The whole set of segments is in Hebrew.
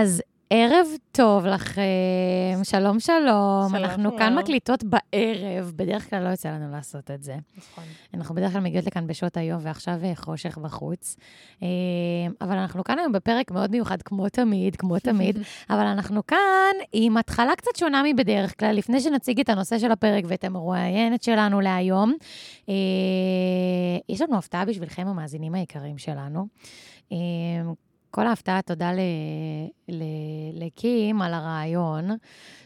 אז ערב טוב לכם, שלום, שלום. שלום, אנחנו שלום. כאן מקליטות בערב, בדרך כלל לא יוצא לנו לעשות את זה. נכון. אנחנו בדרך כלל מגיעות לכאן בשעות היום, ועכשיו אה, חושך בחוץ. אה, אבל אנחנו כאן היום בפרק מאוד מיוחד, כמו תמיד, כמו תמיד, אבל אנחנו כאן עם התחלה קצת שונה מבדרך כלל, לפני שנציג את הנושא של הפרק ואת המרואיינת שלנו להיום. אה, יש לנו הפתעה בשבילכם, המאזינים היקרים שלנו. כל ההפתעה, תודה לקים על הרעיון,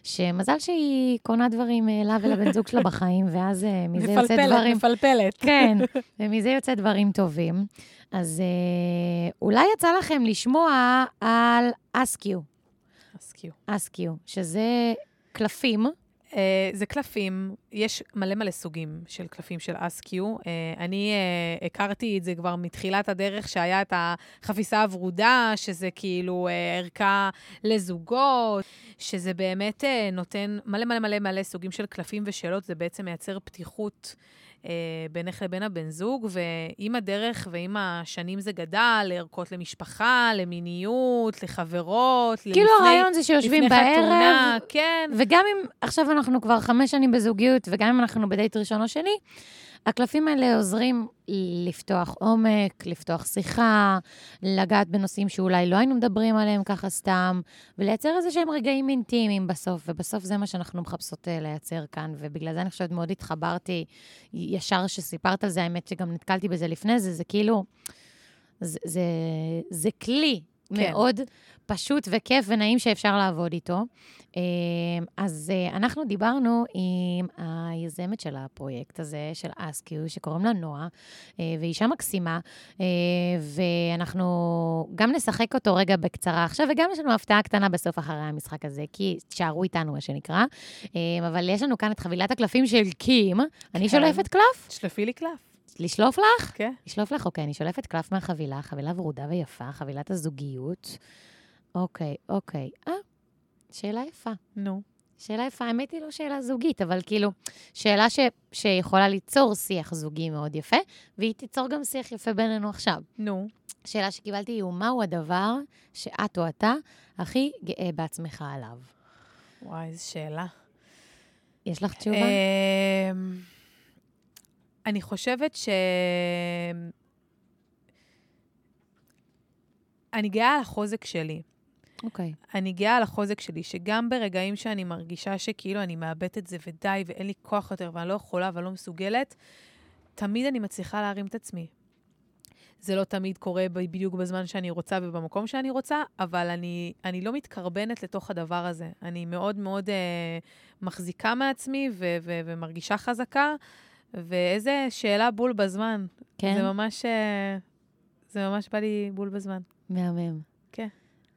שמזל שהיא קונה דברים אה, לה ולבן זוג שלה בחיים, ואז אה, מזה יוצא מפלפלת, דברים... מפלפלת. כן, ומזה יוצא דברים טובים. אז אה, אולי יצא לכם לשמוע על אסקיו, כאילו. אסקיו, שזה קלפים. אה, זה קלפים, יש מלא מלא סוגים של קלפים של אסקיו. אה, אני אה, הכרתי את זה כבר מתחילת הדרך, שהיה את החפיסה הוורודה, שזה כאילו אה, ערכה לזוגות, שזה באמת אה, נותן מלא מלא מלא מלא סוגים של קלפים ושאלות, זה בעצם מייצר פתיחות. אה, בינך לבין הבן זוג, ועם הדרך ועם השנים זה גדל, לערכות למשפחה, למיניות, לחברות, כאילו הרעיון זה שיושבים לפני חתונה, בערב, כן. וגם אם עכשיו אנחנו כבר חמש שנים בזוגיות, וגם אם אנחנו בדייט ראשון או שני, הקלפים האלה עוזרים לפתוח עומק, לפתוח שיחה, לגעת בנושאים שאולי לא היינו מדברים עליהם ככה סתם, ולייצר איזה שהם רגעים אינטימיים בסוף, ובסוף זה מה שאנחנו מחפשות אה, לייצר כאן, ובגלל זה אני חושבת מאוד התחברתי, ישר שסיפרת על זה, האמת שגם נתקלתי בזה לפני זה, זה כאילו, זה, זה, זה כלי כן. מאוד פשוט וכיף ונעים שאפשר לעבוד איתו. אה, אז אה, אנחנו דיברנו עם היזמת של הפרויקט הזה, של אסקיו, שקוראים לה נועה, אה, והיא אישה מקסימה, ואנחנו גם נשחק אותו רגע בקצרה עכשיו, וגם יש לנו הפתעה קטנה בסוף אחרי המשחק הזה, כי תשארו איתנו, מה שנקרא. אבל יש לנו כאן את חבילת הקלפים של קים. אני כן. שולפת קלף? שלפי לי קלף. לשלוף לך? כן. לשלוף לך? אוקיי, אני שולפת קלף מהחבילה, חבילה ורודה ויפה, חבילת הזוגיות. אוקיי, אוקיי. אה, שאלה יפה. נו. שאלה יפה, האמת היא לא שאלה זוגית, אבל כאילו, שאלה ש, שיכולה ליצור שיח זוגי מאוד יפה, והיא תיצור גם שיח יפה בינינו עכשיו. נו. שאלה שקיבלתי היא, מהו הדבר שאת או אתה הכי גאה בעצמך עליו? וואי, איזו שאלה. יש לך תשובה? אני חושבת ש... אני גאה על החוזק שלי. אוקיי. אני גאה על החוזק שלי, שגם ברגעים שאני מרגישה שכאילו אני מאבדת את זה ודי, ואין לי כוח יותר, ואני לא יכולה ואני לא מסוגלת, תמיד אני מצליחה להרים את עצמי. זה לא תמיד קורה בדיוק בזמן שאני רוצה ובמקום שאני רוצה, אבל אני, אני לא מתקרבנת לתוך הדבר הזה. אני מאוד מאוד אה, מחזיקה מעצמי ו- ו- ומרגישה חזקה, ואיזה שאלה בול בזמן. כן? זה ממש, אה, זה ממש בא לי בול בזמן. מהמם. כן.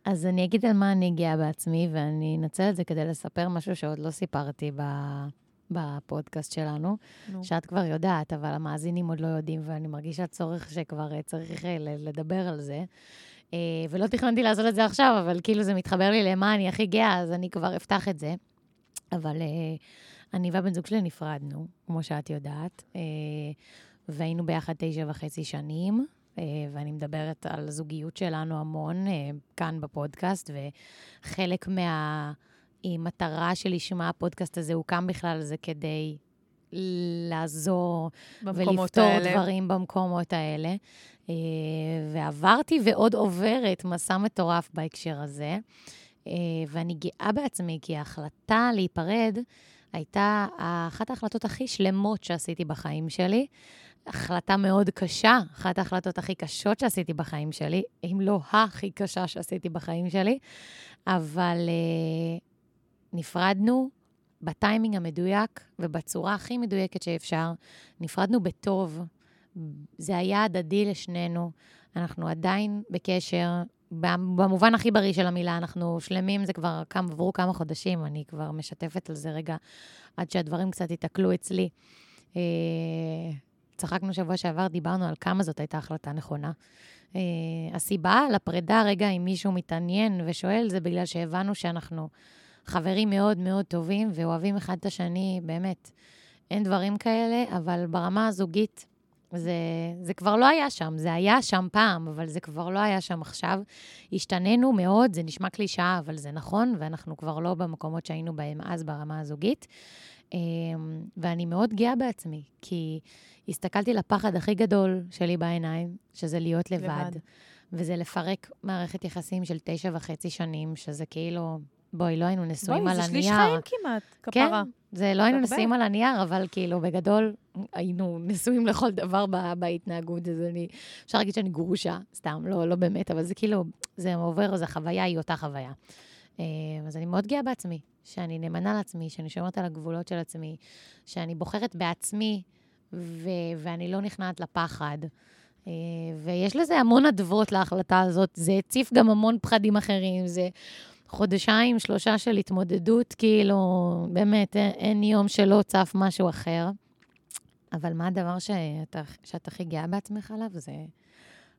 אז אני אגיד על מה אני גאה בעצמי, ואני אנצל את זה כדי לספר משהו שעוד לא סיפרתי ב... בפודקאסט שלנו, נו. שאת כבר יודעת, אבל המאזינים עוד לא יודעים, ואני מרגישה צורך שכבר אה, צריך אה, לדבר על זה. ולא תכננתי לעשות את זה עכשיו, אבל כאילו זה מתחבר לי למה אני הכי גאה, אז אני כבר אפתח את זה. אבל אני והבן זוג שלי נפרדנו, כמו שאת יודעת, אה, והיינו ביחד תשע וחצי שנים. אה, ואני מדברת על הזוגיות שלנו המון אה, כאן בפודקאסט, וחלק מהמטרה שלשמה הפודקאסט הזה הוקם בכלל זה כדי לעזור ולפתור האלה. דברים במקומות האלה. ועברתי ועוד עוברת מסע מטורף בהקשר הזה. ואני גאה בעצמי, כי ההחלטה להיפרד הייתה אחת ההחלטות הכי שלמות שעשיתי בחיים שלי. החלטה מאוד קשה, אחת ההחלטות הכי קשות שעשיתי בחיים שלי, אם לא הכי קשה שעשיתי בחיים שלי, אבל אה, נפרדנו בטיימינג המדויק ובצורה הכי מדויקת שאפשר. נפרדנו בטוב, זה היה הדדי לשנינו. אנחנו עדיין בקשר, במובן הכי בריא של המילה, אנחנו שלמים, זה כבר כמה, עברו כמה חודשים, אני כבר משתפת על זה רגע, עד שהדברים קצת התעכלו אצלי. אה, צחקנו שבוע שעבר, דיברנו על כמה זאת הייתה החלטה נכונה. אה, הסיבה לפרידה, רגע, אם מישהו מתעניין ושואל, זה בגלל שהבנו שאנחנו חברים מאוד מאוד טובים ואוהבים אחד את השני, באמת. אין דברים כאלה, אבל ברמה הזוגית זה, זה כבר לא היה שם, זה היה שם פעם, אבל זה כבר לא היה שם עכשיו. השתננו מאוד, זה נשמע קלישאה, אבל זה נכון, ואנחנו כבר לא במקומות שהיינו בהם אז ברמה הזוגית. אמ, ואני מאוד גאה בעצמי, כי הסתכלתי לפחד הכי גדול שלי בעיניים, שזה להיות לבד. לבד. וזה לפרק מערכת יחסים של תשע וחצי שנים, שזה כאילו, בואי, לא היינו נשואים בואי, על זה הנייר. שליש חיים כמעט, כן, כפרה. זה לא היינו. נשואים על הנייר, אבל כאילו, בגדול, היינו נשואים לכל דבר בהתנהגות. אז אני, אפשר להגיד שאני גרושה, סתם, לא, לא באמת, אבל זה כאילו, זה עובר, זו חוויה, היא אותה חוויה. אה, אז אני מאוד גאה בעצמי, שאני נאמנה לעצמי, שאני שומרת על הגבולות של עצמי, שאני בוחרת בעצמי, ו- ואני לא נכנעת לפחד. אה, ויש לזה המון אדוות להחלטה הזאת. זה הציף גם המון פחדים אחרים. זה חודשיים, שלושה של התמודדות, כאילו, באמת, אין, אין יום שלא צף משהו אחר. אבל מה הדבר שאתה, שאת הכי גאה בעצמך עליו? זה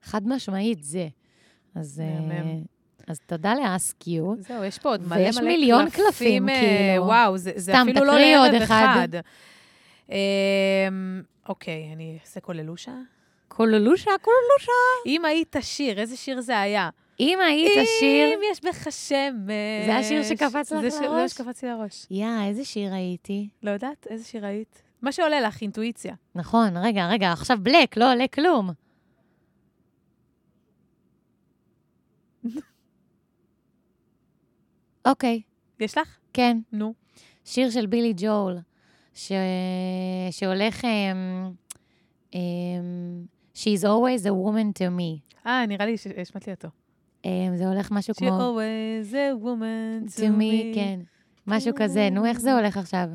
חד משמעית זה. אז, אה, מהמם. אז תודה לאסקיו. זהו, יש פה עוד מלא מלא ויש מיליון קלפים, אה, כאילו. וואו, זה, זה סתם, אפילו לא לערב אחד. אחד. אמ, אוקיי, אני אעשה קוללושה. קוללושה, קוללושה. אם היית שיר, איזה שיר זה היה? אם היית שיר... אם יש בך שמש. זה השיר שקפץ לך זה שיר- זה לראש? שקפץ לי לראש. יא, איזה שיר הייתי. לא יודעת, איזה שיר היית? מה שעולה לך, אינטואיציה. נכון, רגע, רגע, עכשיו בלק, לא עולה כלום. אוקיי, יש לך? כן. נו. שיר של בילי ג'ול, ש... שהולך... Um, um, She's always a woman to me. אה, נראה לי שהשמעת לי אותו. Um, זה הולך משהו She כמו... always a woman to to me, כן. משהו כזה. נו, איך זה הולך עכשיו?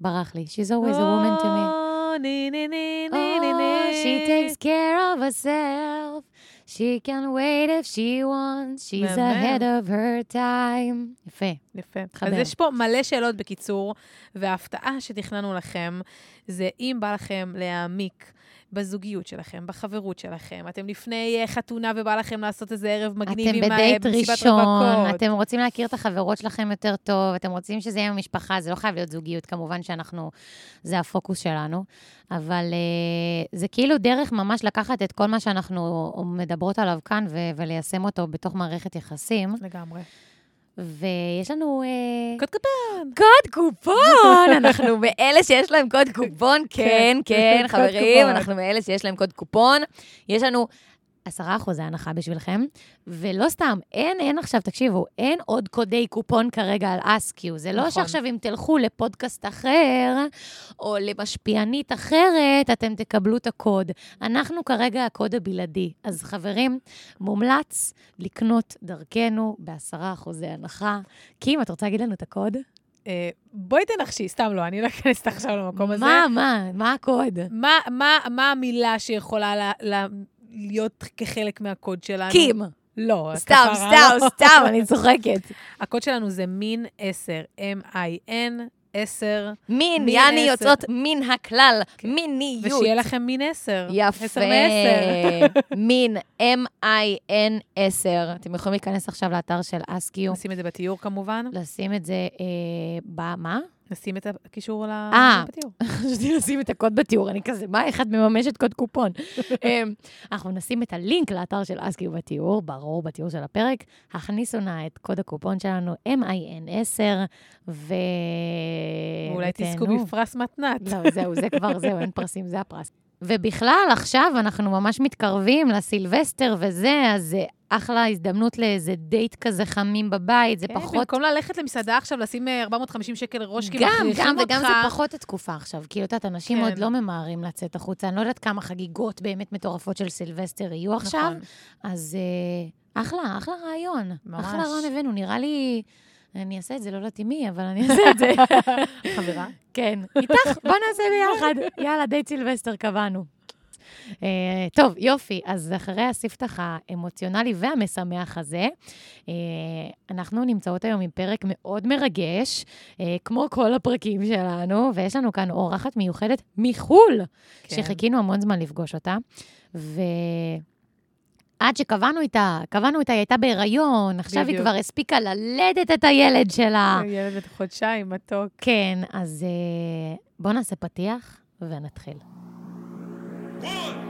ברח לי. She's always a woman to me. Oh, ני, ני, ני, Oh, she takes care of herself. She can wait if she wants. She's ahead of her time. יפה. יפה. חבר. אז יש פה מלא שאלות בקיצור, וההפתעה שתכננו לכם, זה אם בא לכם להעמיק בזוגיות שלכם, בחברות שלכם, אתם לפני אה, חתונה ובא לכם לעשות איזה ערב מגניב אתם עם ה- בדייט מסיבת ראשון, רווקות. אתם רוצים להכיר את החברות שלכם יותר טוב, אתם רוצים שזה יהיה עם המשפחה, זה לא חייב להיות זוגיות, כמובן שאנחנו, זה הפוקוס שלנו, אבל uh, זה כאילו דרך ממש לקחת את כל מה שאנחנו מדברות עליו כאן ו- וליישם אותו בתוך מערכת יחסים, לגמרי. ויש לנו... Uh, קוד קפן. קוד קופון, אנחנו מאלה שיש להם קוד קופון, כן, כן, קוד חברים, קופון. אנחנו מאלה שיש להם קוד קופון. יש לנו עשרה אחוזי הנחה בשבילכם, ולא סתם, אין, אין עכשיו, תקשיבו, אין עוד קודי קופון כרגע על אסקיו. זה לא נכון. שעכשיו אם תלכו לפודקאסט אחר, או למשפיענית אחרת, אתם תקבלו את הקוד. אנחנו כרגע הקוד הבלעדי. אז חברים, מומלץ לקנות דרכנו בעשרה אחוזי הנחה. קים, את רוצה להגיד לנו את הקוד? אה, בואי תנחשי, סתם לא, אני לא אכנס עכשיו למקום הזה. מה, מה, מה הקוד? מה, מה, מה המילה שיכולה לה, לה, להיות כחלק מהקוד שלנו? קים. לא, סתם, סתם, לא. סתם, אני צוחקת. הקוד שלנו זה מין 10, M-I-N 10, מין, מין יעני. יוצאות מן הכלל, מיניות. ושיהיה לכם מין 10. יפה. 10 מ-10. מין, M-I-N 10. אתם יכולים להיכנס עכשיו לאתר של אסקיו, נשים את זה בתיאור כמובן. לשים את זה אה, במה? נשים את הקישור ל- אה. חשבתי לשים את הקוד בתיאור, אני כזה, מה, איך את מממשת קוד קופון? אמ, אנחנו נשים את הלינק לאתר של אסקיו בתיאור, ברור, בתיאור של הפרק. הכניסו נא את קוד הקופון שלנו, MIN10, ו... ואולי תזכו. בפרס מתנת. לא, זהו, זה כבר, זהו, אין פרסים, זה הפרס. ובכלל, עכשיו אנחנו ממש מתקרבים לסילבסטר וזה, אז זה אחלה הזדמנות לאיזה דייט כזה חמים בבית, זה כן, פחות... במקום ללכת למסעדה עכשיו, לשים אה, 450 שקל ראש, כי גם, מכריחים גם, אותך. וגם זה פחות התקופה עכשיו. כאילו, את יודעת, אנשים כן. עוד לא ממהרים לצאת החוצה. אני לא יודעת כמה חגיגות באמת מטורפות של סילבסטר יהיו עכשיו. נכון. אז אה, אחלה, אחלה רעיון. ממש. אחלה רעיון הבאנו, נראה לי... אני אעשה את זה, לא יודעת עם מי, אבל אני אעשה את זה. חברה. כן, איתך, בוא נעשה ביחד. יאללה, דייט סילבסטר קבענו. Uh, טוב, יופי. אז אחרי הספתח האמוציונלי והמשמח הזה, uh, אנחנו נמצאות היום עם פרק מאוד מרגש, uh, כמו כל הפרקים שלנו, ויש לנו כאן אורחת מיוחדת מחו"ל, כן. שחיכינו המון זמן לפגוש אותה. ו... עד שקבענו איתה, קבענו איתה, היא הייתה בהיריון, עכשיו היא בדיוק. כבר הספיקה ללדת את הילד שלה. ילד בן חודשיים, מתוק. כן, אז אה, בואו נעשה פתיח ונתחיל. One,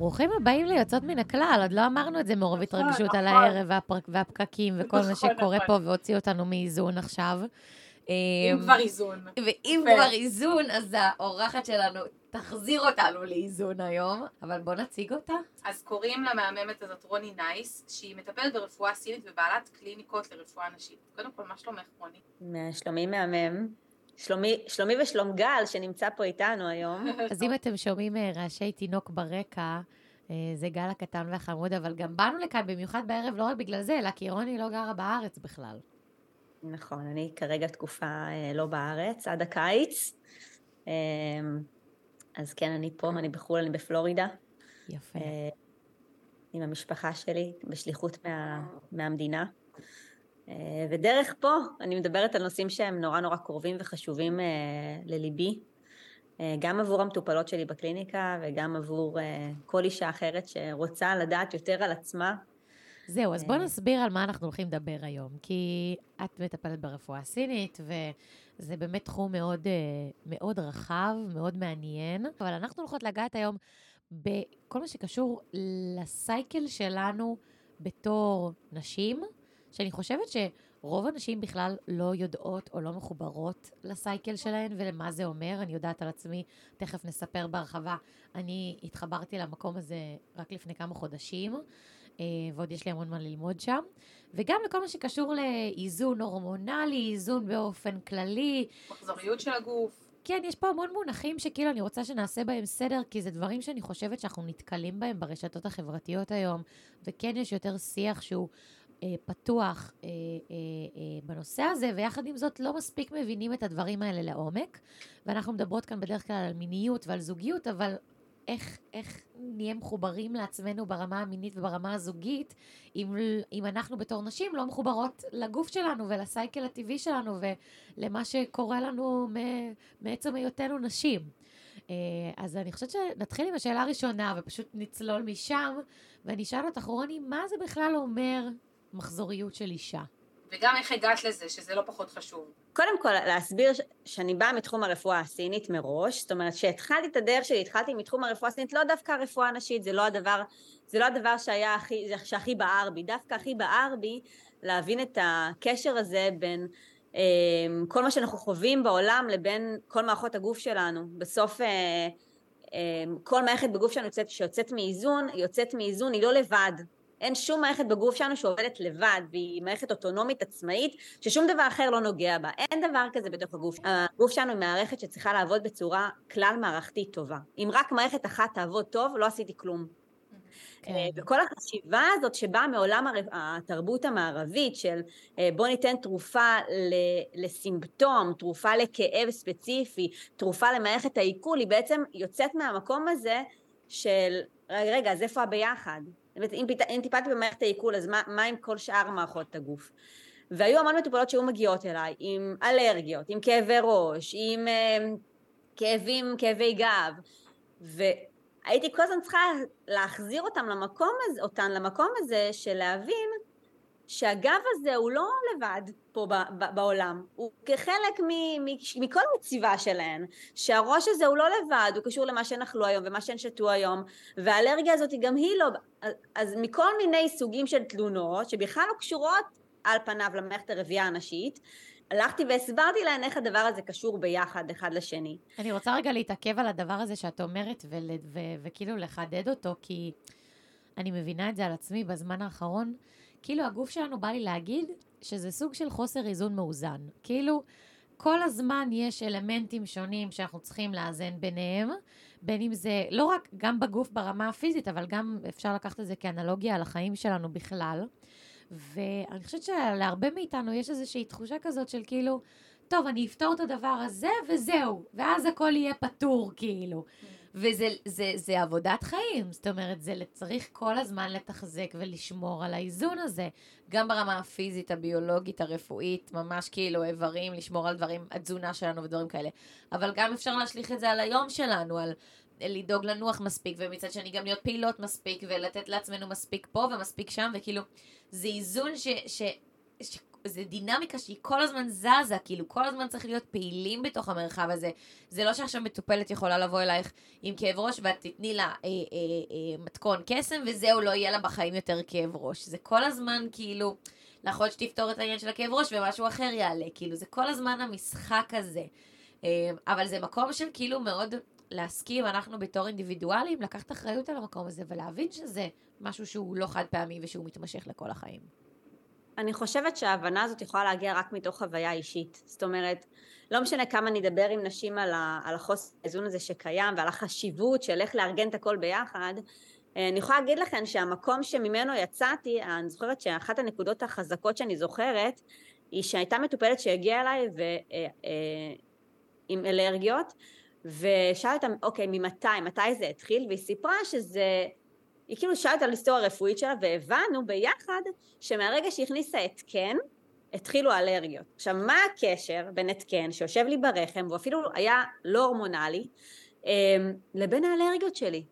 ברוכים הבאים ליוצאות מן הכלל, עוד לא אמרנו את זה מרוב התרגשות על נכון. הערב והפקקים וכל מה נכון, שקורה נכון. פה והוציא אותנו מאיזון עכשיו. אם אמ, כבר איזון. ואם. כבר איזון, אז האורחת שלנו תחזיר אותנו לאיזון היום, אבל בוא נציג אותה. אז קוראים למהממת הזאת רוני נייס, שהיא מטפלת ברפואה סינית ובעלת קליניקות לרפואה נשית. קודם כל, מה שלומך, רוני? שלומי מהמם. שלומי, שלומי ושלום גל, שנמצא פה איתנו היום. אז אם אתם שומעים אה, רעשי תינוק ברקע, אה, זה גל הקטן והחמוד, אבל גם באנו לכאן במיוחד בערב, לא רק בגלל זה, אלא כי רוני לא גרה בארץ בכלל. נכון, אני כרגע תקופה אה, לא בארץ, עד הקיץ. אז כן, אני פה, אני בחו"ל, אני בפלורידה, יפה. עם המשפחה שלי, בשליחות מה, מהמדינה. אה, ודרך פה אני מדברת על נושאים שהם נורא נורא קרובים וחשובים אה, לליבי, אה, גם עבור המטופלות שלי בקליניקה וגם עבור כל אישה אחרת שרוצה לדעת יותר על עצמה זהו, אז בוא. נסביר על מה אנחנו הולכים לדבר היום. כי את מטפלת ברפואה הסינית, וזה באמת תחום מאוד, מאוד רחב, מאוד מעניין. אבל אנחנו הולכות לגעת היום בכל מה שקשור לסייקל שלנו בתור נשים, שאני חושבת שרוב הנשים בכלל לא יודעות או לא מחוברות לסייקל שלהן ולמה זה אומר. אני יודעת על עצמי, תכף נספר בהרחבה. אני התחברתי למקום הזה רק לפני כמה חודשים. אה, ועוד יש לי המון מה ללמוד שם. וגם לכל מה שקשור לאיזון הורמונלי, איזון באופן כללי. מחזוריות של הגוף. כן, יש פה המון מונחים שכאילו אני רוצה שנעשה בהם סדר, כי זה דברים שאני חושבת שאנחנו נתקלים בהם ברשתות החברתיות היום, וכן יש יותר שיח שהוא פתוח אה, אה, אה, בנושא הזה, ויחד עם זאת לא מספיק מבינים את הדברים האלה לעומק. ואנחנו מדברות כאן בדרך כלל על מיניות ועל זוגיות, אבל איך, איך נהיה מחוברים לעצמנו ברמה המינית וברמה הזוגית, אם, אם אנחנו בתור נשים לא מחוברות לגוף שלנו ולסייקל הטבעי שלנו ולמה שקורה לנו מעצם היותנו נשים. אה, אז אני חושבת שנתחיל עם השאלה הראשונה ופשוט נצלול משם, ואני אשאל אותך, רוני, מה זה בכלל אומר מחזוריות של אישה? וגם איך הגעת לזה, שזה לא פחות חשוב. קודם כל, להסביר ש- שאני באה מתחום הרפואה הסינית מראש, זאת אומרת, שהתחלתי את הדרך שלי, התחלתי מתחום הרפואה הסינית, לא דווקא הרפואה הנשית, זה לא הדבר, זה לא הדבר שהיה הכי, שהכי בער בי, דווקא הכי בער בי להבין את הקשר הזה בין אה, כל מה שאנחנו חווים בעולם לבין כל מערכות הגוף שלנו. בסוף, אה, אה, כל מערכת בגוף שלנו יוצאת, שיוצאת מאיזון, היא יוצאת מאיזון, היא לא לבד. אין שום מערכת בגוף שלנו שעובדת לבד, והיא מערכת אוטונומית עצמאית, ששום דבר אחר לא נוגע בה. אין דבר כזה בתוך הגוף. הגוף שלנו היא מערכת שצריכה לעבוד בצורה כלל מערכתית טובה. אם רק מערכת אחת תעבוד טוב, לא עשיתי כלום. כן. אה, וכל החשיבה הזאת שבאה מעולם התרבות המערבית של אה, בוא ניתן תרופה לסימפטום, תרופה לכאב ספציפי, תרופה למערכת העיכול, היא בעצם יוצאת מהמקום הזה של רגע, רגע, אז איפה הביחד? אם, פיט- אם טיפלתי במערכת העיכול, אז מה, מה עם כל שאר מערכות הגוף? והיו המון מטופלות שהיו מגיעות אליי עם אלרגיות, עם כאבי ראש, עם אה, כאבים, כאבי גב, והייתי כל הזמן צריכה להחזיר אותם למקום הזה, אותן למקום הזה של להבין שהגב הזה הוא לא לבד פה בעולם, הוא כחלק מכל מציבה שלהן, שהראש הזה הוא לא לבד, הוא קשור למה שהן אכלו היום ומה שהן שתו היום, והאלרגיה הזאת גם היא לא, אז, מכל מיני סוגים של תלונות שבכלל לא קשורות על פניו למערכת הרבייה הנשית, הלכתי והסברתי להן איך הדבר הזה קשור ביחד אחד לשני. אני רוצה רגע להתעכב על הדבר הזה שאת אומרת, וכאילו לחדד אותו, כי אני מבינה את זה על עצמי בזמן האחרון. כאילו הגוף שלנו בא לי להגיד שזה סוג של חוסר איזון מאוזן. כאילו, כל הזמן יש אלמנטים שונים שאנחנו צריכים לאזן ביניהם, בין אם זה לא רק גם בגוף ברמה הפיזית, אבל גם אפשר לקחת את זה כאנלוגיה על החיים שלנו בכלל. ואני חושבת שלהרבה מאיתנו יש איזושהי תחושה כזאת של כאילו, טוב, אני אפתור את הדבר הזה וזהו, ואז הכל יהיה פתור, כאילו. וזה זה, זה עבודת חיים, זאת אומרת, זה צריך כל הזמן לתחזק ולשמור על האיזון הזה. גם ברמה הפיזית, הביולוגית, הרפואית, ממש כאילו איברים, לשמור על דברים, התזונה שלנו ודברים כאלה. אבל גם אפשר להשליך את זה על היום שלנו, על לדאוג לנוח מספיק, ומצד שני גם להיות פעילות מספיק, ולתת לעצמנו מספיק פה ומספיק שם, וכאילו, זה איזון ש... ש, ש זה דינמיקה שהיא כל הזמן זזה, כאילו כל הזמן צריך להיות פעילים בתוך המרחב הזה. זה לא שעכשיו מטופלת יכולה לבוא אלייך עם כאב ראש ואת תתני לה אה, אה, אה, מתכון קסם וזהו, לא יהיה לה בחיים יותר כאב ראש. זה כל הזמן כאילו, להיות שתפתור את העניין של הכאב ראש ומשהו אחר יעלה, כאילו זה כל הזמן המשחק הזה. אה, אבל זה מקום של כאילו מאוד להסכים, אנחנו בתור אינדיבידואלים, לקחת אחריות על המקום הזה ולהבין שזה משהו שהוא לא חד פעמי ושהוא מתמשך לכל החיים. אני חושבת שההבנה הזאת יכולה להגיע רק מתוך חוויה אישית. זאת אומרת, לא משנה כמה נדבר עם נשים על, על החוסר האיזון הזה שקיים ועל החשיבות של איך לארגן את הכל ביחד, אה, אני יכולה להגיד לכם שהמקום שממנו יצאתי, אני זוכרת שאחת הנקודות החזקות שאני זוכרת, היא שהייתה מטופלת שהגיעה אליי ו, אה, אה, עם אלרגיות, ושאלתי אותה, אוקיי, ממתי, מתי זה התחיל? והיא סיפרה שזה היא כאילו שאלת על היסטוריה הרפואית שלה והבנו ביחד שמהרגע שהכניסה התקן התחילו האלרגיות. עכשיו מה הקשר בין התקן שיושב לי ברחם והוא אפילו היה לא הורמונלי אמ, לבין האלרגיות שלי?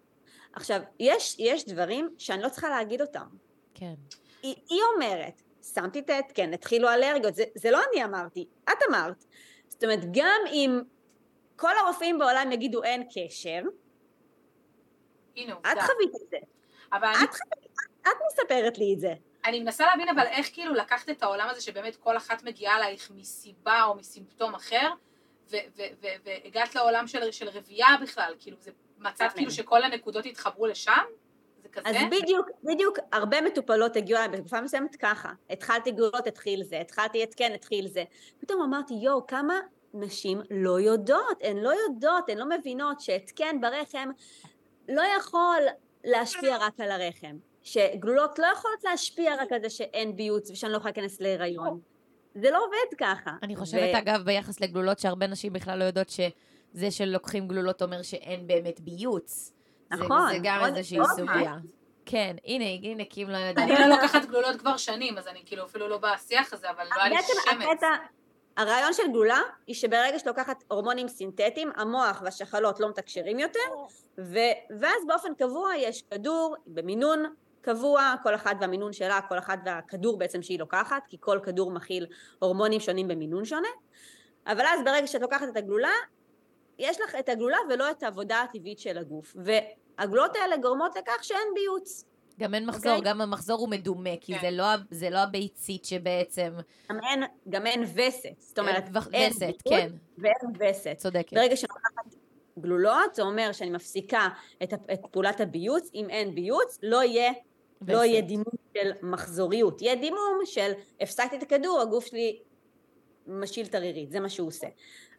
עכשיו יש, יש דברים שאני לא צריכה להגיד אותם. כן. היא, היא אומרת שמתי את ההתקן התחילו האלרגיות זה, זה לא אני אמרתי את אמרת זאת אומרת גם אם כל הרופאים בעולם יגידו אין קשר הנה את. חווית את זה אבל אני, את, את מספרת לי את זה. אני מנסה להבין אבל איך כאילו לקחת את העולם הזה שבאמת כל אחת מגיעה אלייך מסיבה או מסימפטום אחר, והגעת לעולם של, של רבייה בכלל, כאילו זה מצאת כאילו שכל הנקודות התחברו לשם? זה כזה? אז בדיוק, בדיוק, הרבה מטופלות הגיעו אליי בתקופה מסוימת ככה. התחלתי גלולות, התחיל זה, התחלתי התקן, התחיל זה. פתאום אמרתי, יואו, כמה נשים לא יודעות, הן לא יודעות, הן לא מבינות שהתקן ברחם לא יכול להשפיע רק על הרחם. שגלולות לא יכולות להשפיע רק על זה שאין ביוץ ושאני לא יכולה להיכנס להיריון. זה לא עובד ככה. אני חושבת, ו- אגב, ביחס לגלולות, שהרבה נשים בכלל לא יודעות שזה שלוקחים גלולות אומר שאין באמת ביוץ. זה- נכון, זה גם עוד- איזושהי סוגיה. כן, הנה, הנה, קים לא יודעת. אני לא לוקחת גלולות כבר שנים, אז אני כאילו אפילו לא בשיח הזה, אבל לא היה לי שמץ. הרעיון של גלולה היא שברגע שאת לוקחת הורמונים סינתטיים, המוח והשחלות לא מתקשרים יותר, ו, ואז באופן קבוע יש כדור במינון קבוע, כל אחת והמינון שלה, כל אחת והכדור בעצם שהיא לוקחת, כי כל כדור מכיל הורמונים שונים במינון שונה, אבל אז ברגע שאת לוקחת את הגלולה, יש לך את הגלולה ולא את העבודה הטבעית של הגוף, והגלולות האלה גורמות לכך שאין ביוץ. גם אין מחזור. גם המחזור הוא מדומה, כי כן. זה לא זה לא הביצית שבעצם... גם אין, גם אין וסת, זאת אומרת, אין וסת, כן, ואין וסת. צודקת. ברגע שאני לוקחת גלולות, זה אומר שאני מפסיקה את, את פעולת הביוץ, אם אין ביוץ, לא יהיה, לא וסת. יהיה דימום של מחזוריות, יהיה דימום של הפסקתי את הכדור, הגוף שלי משיל טרירית, זה מה שהוא עושה.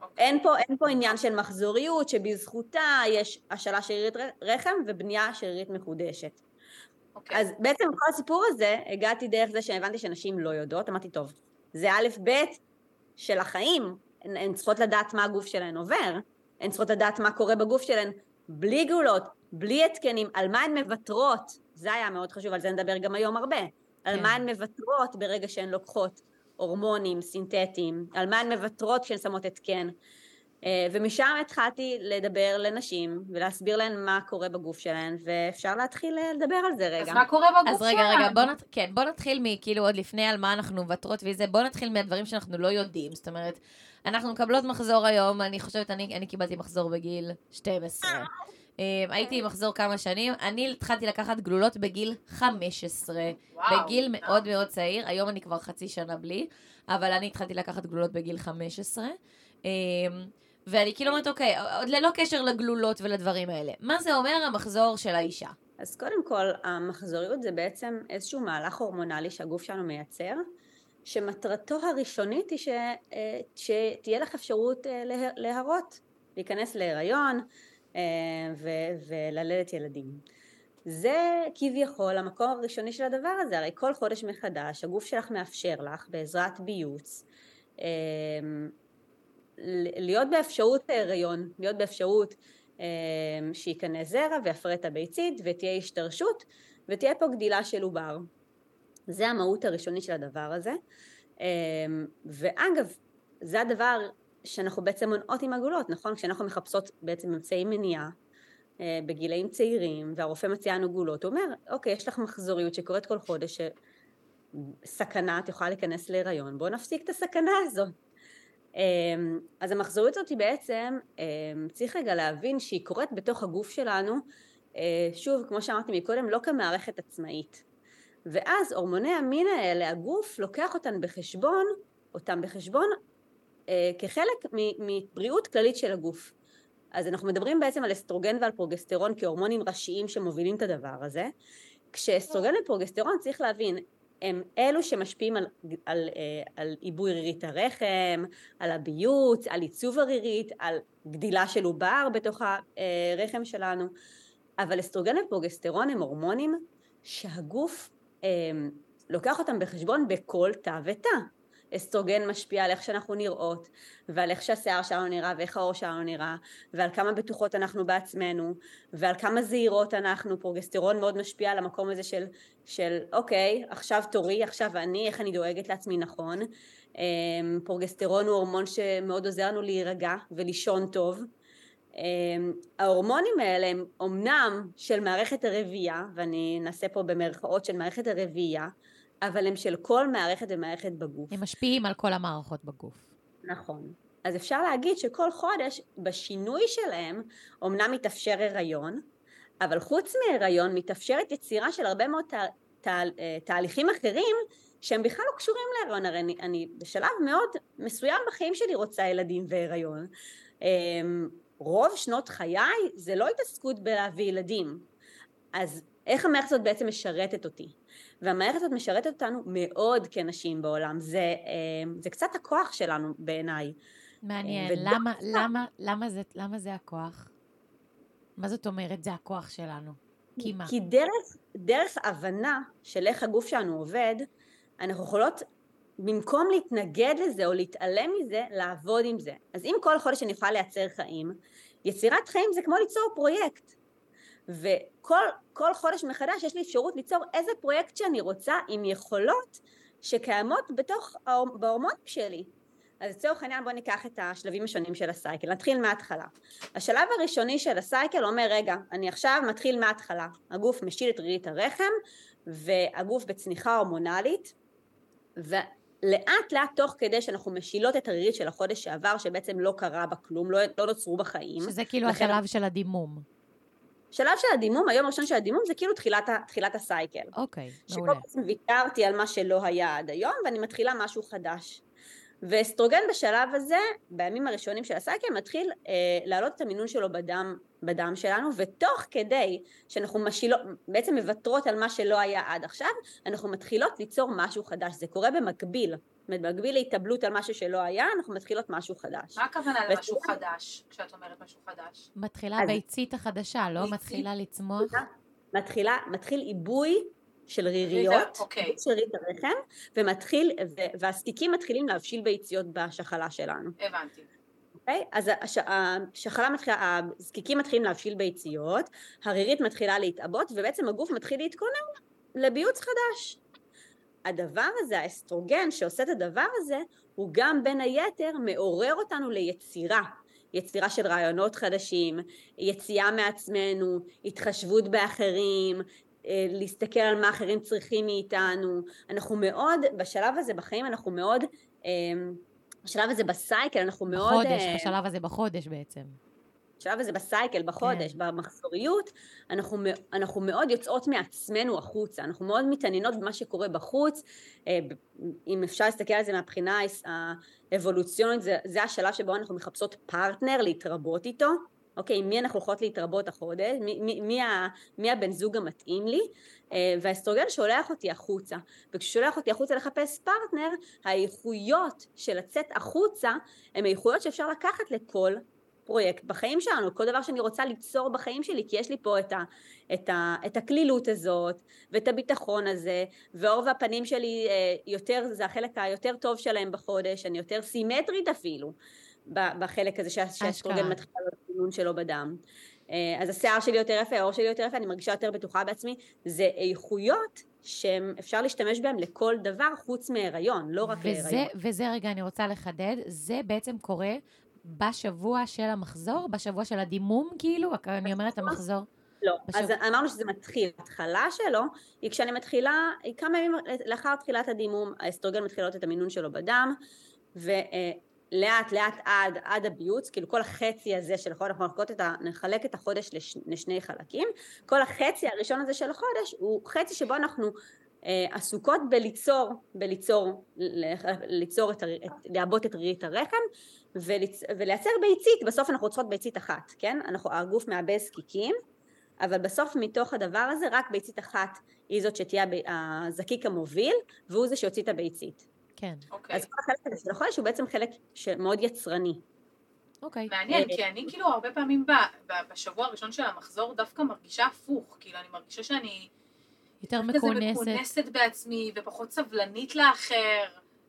אוקיי. אין פה, אין פה עניין של מחזוריות, שבזכותה יש השאלה שרירית רחם ובנייה שרירית מחודשת. אוקיי. אז בעצם כל הסיפור הזה, הגעתי דרך זה שהבנתי שנשים לא יודעות, אמרתי, טוב, זה א' ב' של החיים, הן, הן צריכות לדעת מה הגוף שלהן עובר, הן צריכות לדעת מה קורה בגוף שלהן בלי גאולות, בלי התקנים, על מה הן מוותרות, זה היה מאוד חשוב, על זה נדבר גם היום הרבה, על כן. מה הן מוותרות ברגע שהן לוקחות הורמונים סינתטיים, על מה הן מוותרות כשהן שמות התקן. אה, ומשם התחלתי לדבר לנשים ולהסביר להן מה קורה בגוף שלהן, ואפשר להתחיל אה, לדבר על זה רגע. אז מה קורה בגוף אז רגע? רגע, בוא, נת... כן, בוא נתחיל מכאילו עוד לפני על מה אנחנו מוותרות וזה, בוא נתחיל מהדברים שאנחנו לא יודעים. זאת אומרת, אנחנו מקבלות מחזור היום, אני חושבת, אני, אני קיבלתי מחזור בגיל 12. אה, הייתי עם מחזור כמה שנים, אני התחלתי לקחת גלולות בגיל 15, וואו, בגיל. מאוד מאוד צעיר, היום אני כבר חצי שנה בלי, אבל אני התחלתי לקחת גלולות בגיל 15. ואני כאילו אומרת, אוקיי, עוד ללא קשר לגלולות ולדברים האלה, מה זה אומר המחזור של האישה? אז קודם כל, המחזוריות זה בעצם איזשהו מהלך הורמונלי שהגוף שלנו מייצר, שמטרתו הראשונית היא ש, אה, שתהיה לך אפשרות אה, לה- להרות, להיכנס להיריון אה, ו- וללדת ילדים. זה כביכול המקור הראשוני של הדבר הזה, הרי כל חודש מחדש הגוף שלך מאפשר לך בעזרת ביוץ להיות באפשרות ההיריון, להיות באפשרות אה, שייכנס זרע ויפרה את הביצית ותהיה השתרשות ותהיה פה גדילה של עובר. זה המהות הראשונית של הדבר הזה. אה, ואגב, זה הדבר שאנחנו בעצם מונעות עם עגולות, נכון? כשאנחנו מחפשות בעצם אמצעי מניעה אה, בגילאים צעירים, והרופא מציע לנו גולות, הוא אומר, אוקיי, יש לך מחזוריות שקורית כל חודש, סכנה, את יכולה להיכנס להיריון, בואו נפסיק את הסכנה הזאת. אמ, אז המחזוריות הזאת בעצם, אמ, צריך רגע להבין שהיא קורית בתוך הגוף שלנו, אה, שוב, כמו שאמרתי מקודם, לא כמערכת עצמאית. ואז הורמוני המין האלה, הגוף לוקח אותן בחשבון, אותם בחשבון אה, כחלק מבריאות כללית של הגוף. אז אנחנו מדברים בעצם על אסטרוגן ועל פרוגסטרון כהורמונים ראשיים שמובילים את הדבר הזה. כשאסטרוגן ופרוגסטרון צריך להבין, הם אלו שמשפיעים על, על, אה, על עיבוי רירית הרחם, על הביוץ, על עיצוב הרירית, על גדילה של עובר בתוך הרחם שלנו, אבל אסטרוגן ופרוגסטרון הם הורמונים שהגוף אה, לוקח אותם בחשבון בכל תא ותא. אסטרוגן משפיע על איך שאנחנו נראות, ועל איך שהשיער שלנו נראה, ואיך העור שלנו נראה, ועל כמה בטוחות אנחנו בעצמנו, ועל כמה זהירות אנחנו, פרוגסטרון מאוד משפיע על המקום הזה של, של אוקיי, עכשיו תורי, עכשיו אני, איך אני דואגת לעצמי נכון. אמ, פרוגסטרון הוא הורמון שמאוד עוזר לנו להירגע ולישון טוב. אמ, ההורמונים האלה הם אומנם של מערכת הרבייה, ואני אנסה פה במרכאות של מערכת הרבייה, אבל הם של כל מערכת ומערכת בגוף. הם משפיעים על כל המערכות בגוף. נכון. אז אפשר להגיד שכל חודש בשינוי שלהם אומנם מתאפשר הריון, אבל חוץ מהריון מתאפשרת יצירה של הרבה מאוד תה, תה, אה, תהליכים אחרים שהם בכלל לא קשורים להריון, הרי אני, אני בשלב מאוד מסוים בחיים שלי רוצה ילדים והריון. אמ, רוב שנות חיי זה לא התעסקות בלהביא ילדים. אז איך המערכת הזאת בעצם משרתת אותי? והמערכת הזאת משרתת אותנו מאוד כנשים בעולם, זה, אה, זה קצת הכוח שלנו בעיניי. מעניין, ודווקא- למה, למה, למה, זה, למה זה הכוח? מה זאת אומרת, זה הכוח שלנו? כי מה? כי דרך, דרך הבנה של איך הגוף שלנו עובד, אנחנו יכולות במקום להתנגד לזה או להתעלם מזה, לעבוד עם זה. אז אם כל חודש אני יכולה לייצר חיים, יצירת חיים זה כמו ליצור פרויקט. וכל כל חודש מחדש יש לי אפשרות ליצור איזה פרויקט שאני רוצה עם יכולות שקיימות בתוך, בהורמונים שלי. אז לצורך העניין בואו ניקח את השלבים השונים של הסייקל, נתחיל מההתחלה. השלב הראשוני של הסייקל אומר רגע, אני עכשיו מתחיל מההתחלה, הגוף משיל את רירית הרחם והגוף בצניחה הורמונלית ולאט לאט תוך כדי שאנחנו משילות את הרירית של החודש שעבר שבעצם לא קרה בה כלום, לא, לא נוצרו בה חיים. שזה כאילו לכן- השלב של הדימום. שלב של הדימום, היום הראשון של הדימום זה כאילו תחילת, תחילת הסייקל. אוקיי, שבו מעולה. בעצם ויתרתי על מה שלא היה עד היום ואני מתחילה משהו חדש. ואסטרוגן בשלב הזה, בימים הראשונים של הסייקל, מתחיל אה, להעלות את המינון שלו בדם, בדם שלנו, ותוך כדי שאנחנו משילות, בעצם מוותרות על מה שלא היה עד עכשיו, אנחנו מתחילות ליצור משהו חדש. זה קורה במקביל. זאת אומרת, במקביל להתאבלות על משהו שלא היה, אנחנו מתחילות משהו חדש. מה הכוונה למשהו חדש, כשאת אומרת משהו חדש? מתחילה אז- הביצית החדשה, לא? ביצית. מתחילה לצמוח. מתחילה, מתחיל עיבוי של ריריות, אוקיי. עיבוי של רירית הרחם, ומתחיל, ו- והסטיקים מתחילים להבשיל ביציות בשחלה שלנו. הבנתי. אוקיי? אז הש- השחלה מתחילה, הזקיקים מתחילים להבשיל ביציות, הרירית מתחילה להתעבות, ובעצם הגוף מתחיל להתכונן לביוץ חדש. הדבר הזה, האסטרוגן שעושה את הדבר הזה, הוא גם בין היתר מעורר אותנו ליצירה. יצירה של רעיונות חדשים, יציאה מעצמנו, התחשבות באחרים, להסתכל על מה אחרים צריכים מאיתנו. אנחנו מאוד, בשלב הזה בחיים אנחנו מאוד, אה, בשלב הזה בסייקל אנחנו מאוד... בחודש, אה, בשלב הזה בחודש בעצם. בשלב הזה בסייקל, בחודש, כן. במחזוריות, אנחנו, אנחנו מאוד יוצאות מעצמנו החוצה, אנחנו מאוד מתעניינות במה שקורה בחוץ, אה, אם אפשר להסתכל על זה מהבחינה האבולוציונית, זה, זה השלב שבו אנחנו מחפשות פרטנר להתרבות איתו, אוקיי, מי אנחנו יכולות להתרבות החודש, מי, מי, מי, מי הבן זוג המתאים לי, אה, והאסטרוגן שולח אותי החוצה, וכששולח אותי החוצה לחפש פרטנר, האיכויות של לצאת החוצה, הן איכויות שאפשר לקחת לכל פרויקט בחיים שלנו, כל דבר שאני רוצה ליצור בחיים שלי, כי יש לי פה את, ה, את, ה, את הקלילות הזאת, ואת הביטחון הזה, והאור והפנים שלי אה, יותר, זה החלק היותר טוב שלהם בחודש, אני יותר סימטרית אפילו. בחלק הזה שה- שהאסטרוגן. מתחיל במינון שלו בדם. אה, אז השיער שלי יותר יפה, העור שלי יותר יפה, אני מרגישה יותר בטוחה בעצמי. זה איכויות שאפשר להשתמש בהן לכל דבר חוץ מהיריון, לא רק וזה, להיריון. וזה רגע, אני רוצה לחדד, זה בעצם קורה בשבוע של המחזור, בשבוע של הדימום, כאילו, אני אומרת המחזור. לא, בשבוע. אז אמרנו שזה מתחיל. ההתחלה שלו היא כשאני מתחילה, היא כמה ימים לאחר תחילת הדימום, האסטרוגן מתחיל לעלות את המינון שלו בדם, ולאט לאט עד, עד הביוץ, כאילו כל החצי הזה של החודש, אנחנו נחלק את, ה, נחלק את החודש לש, לשני חלקים, כל החצי הראשון הזה של החודש הוא חצי שבו אנחנו אה, עסוקות בליצור, בליצור, ליצור את, את, לעבות את רירית הרחם וליצ, ולייצר ביצית, בסוף אנחנו צריכות ביצית אחת, כן? אנחנו, הגוף מעבה זקיקים, אבל בסוף מתוך הדבר הזה רק ביצית אחת היא זאת שתהיה הזקיק המוביל והוא זה שיוציא את הביצית. כן, אוקיי. אז כל החלק הזה של החודש הוא בעצם חלק שמאוד יצרני. אוקיי. מעניין, אה, כי אני כאילו הרבה פעמים ב- ב- בשבוע הראשון של המחזור דווקא מרגישה הפוך, כאילו אני מרגישה שאני יותר כזה מכונסת. מכונסת בעצמי ופחות סבלנית לאחר.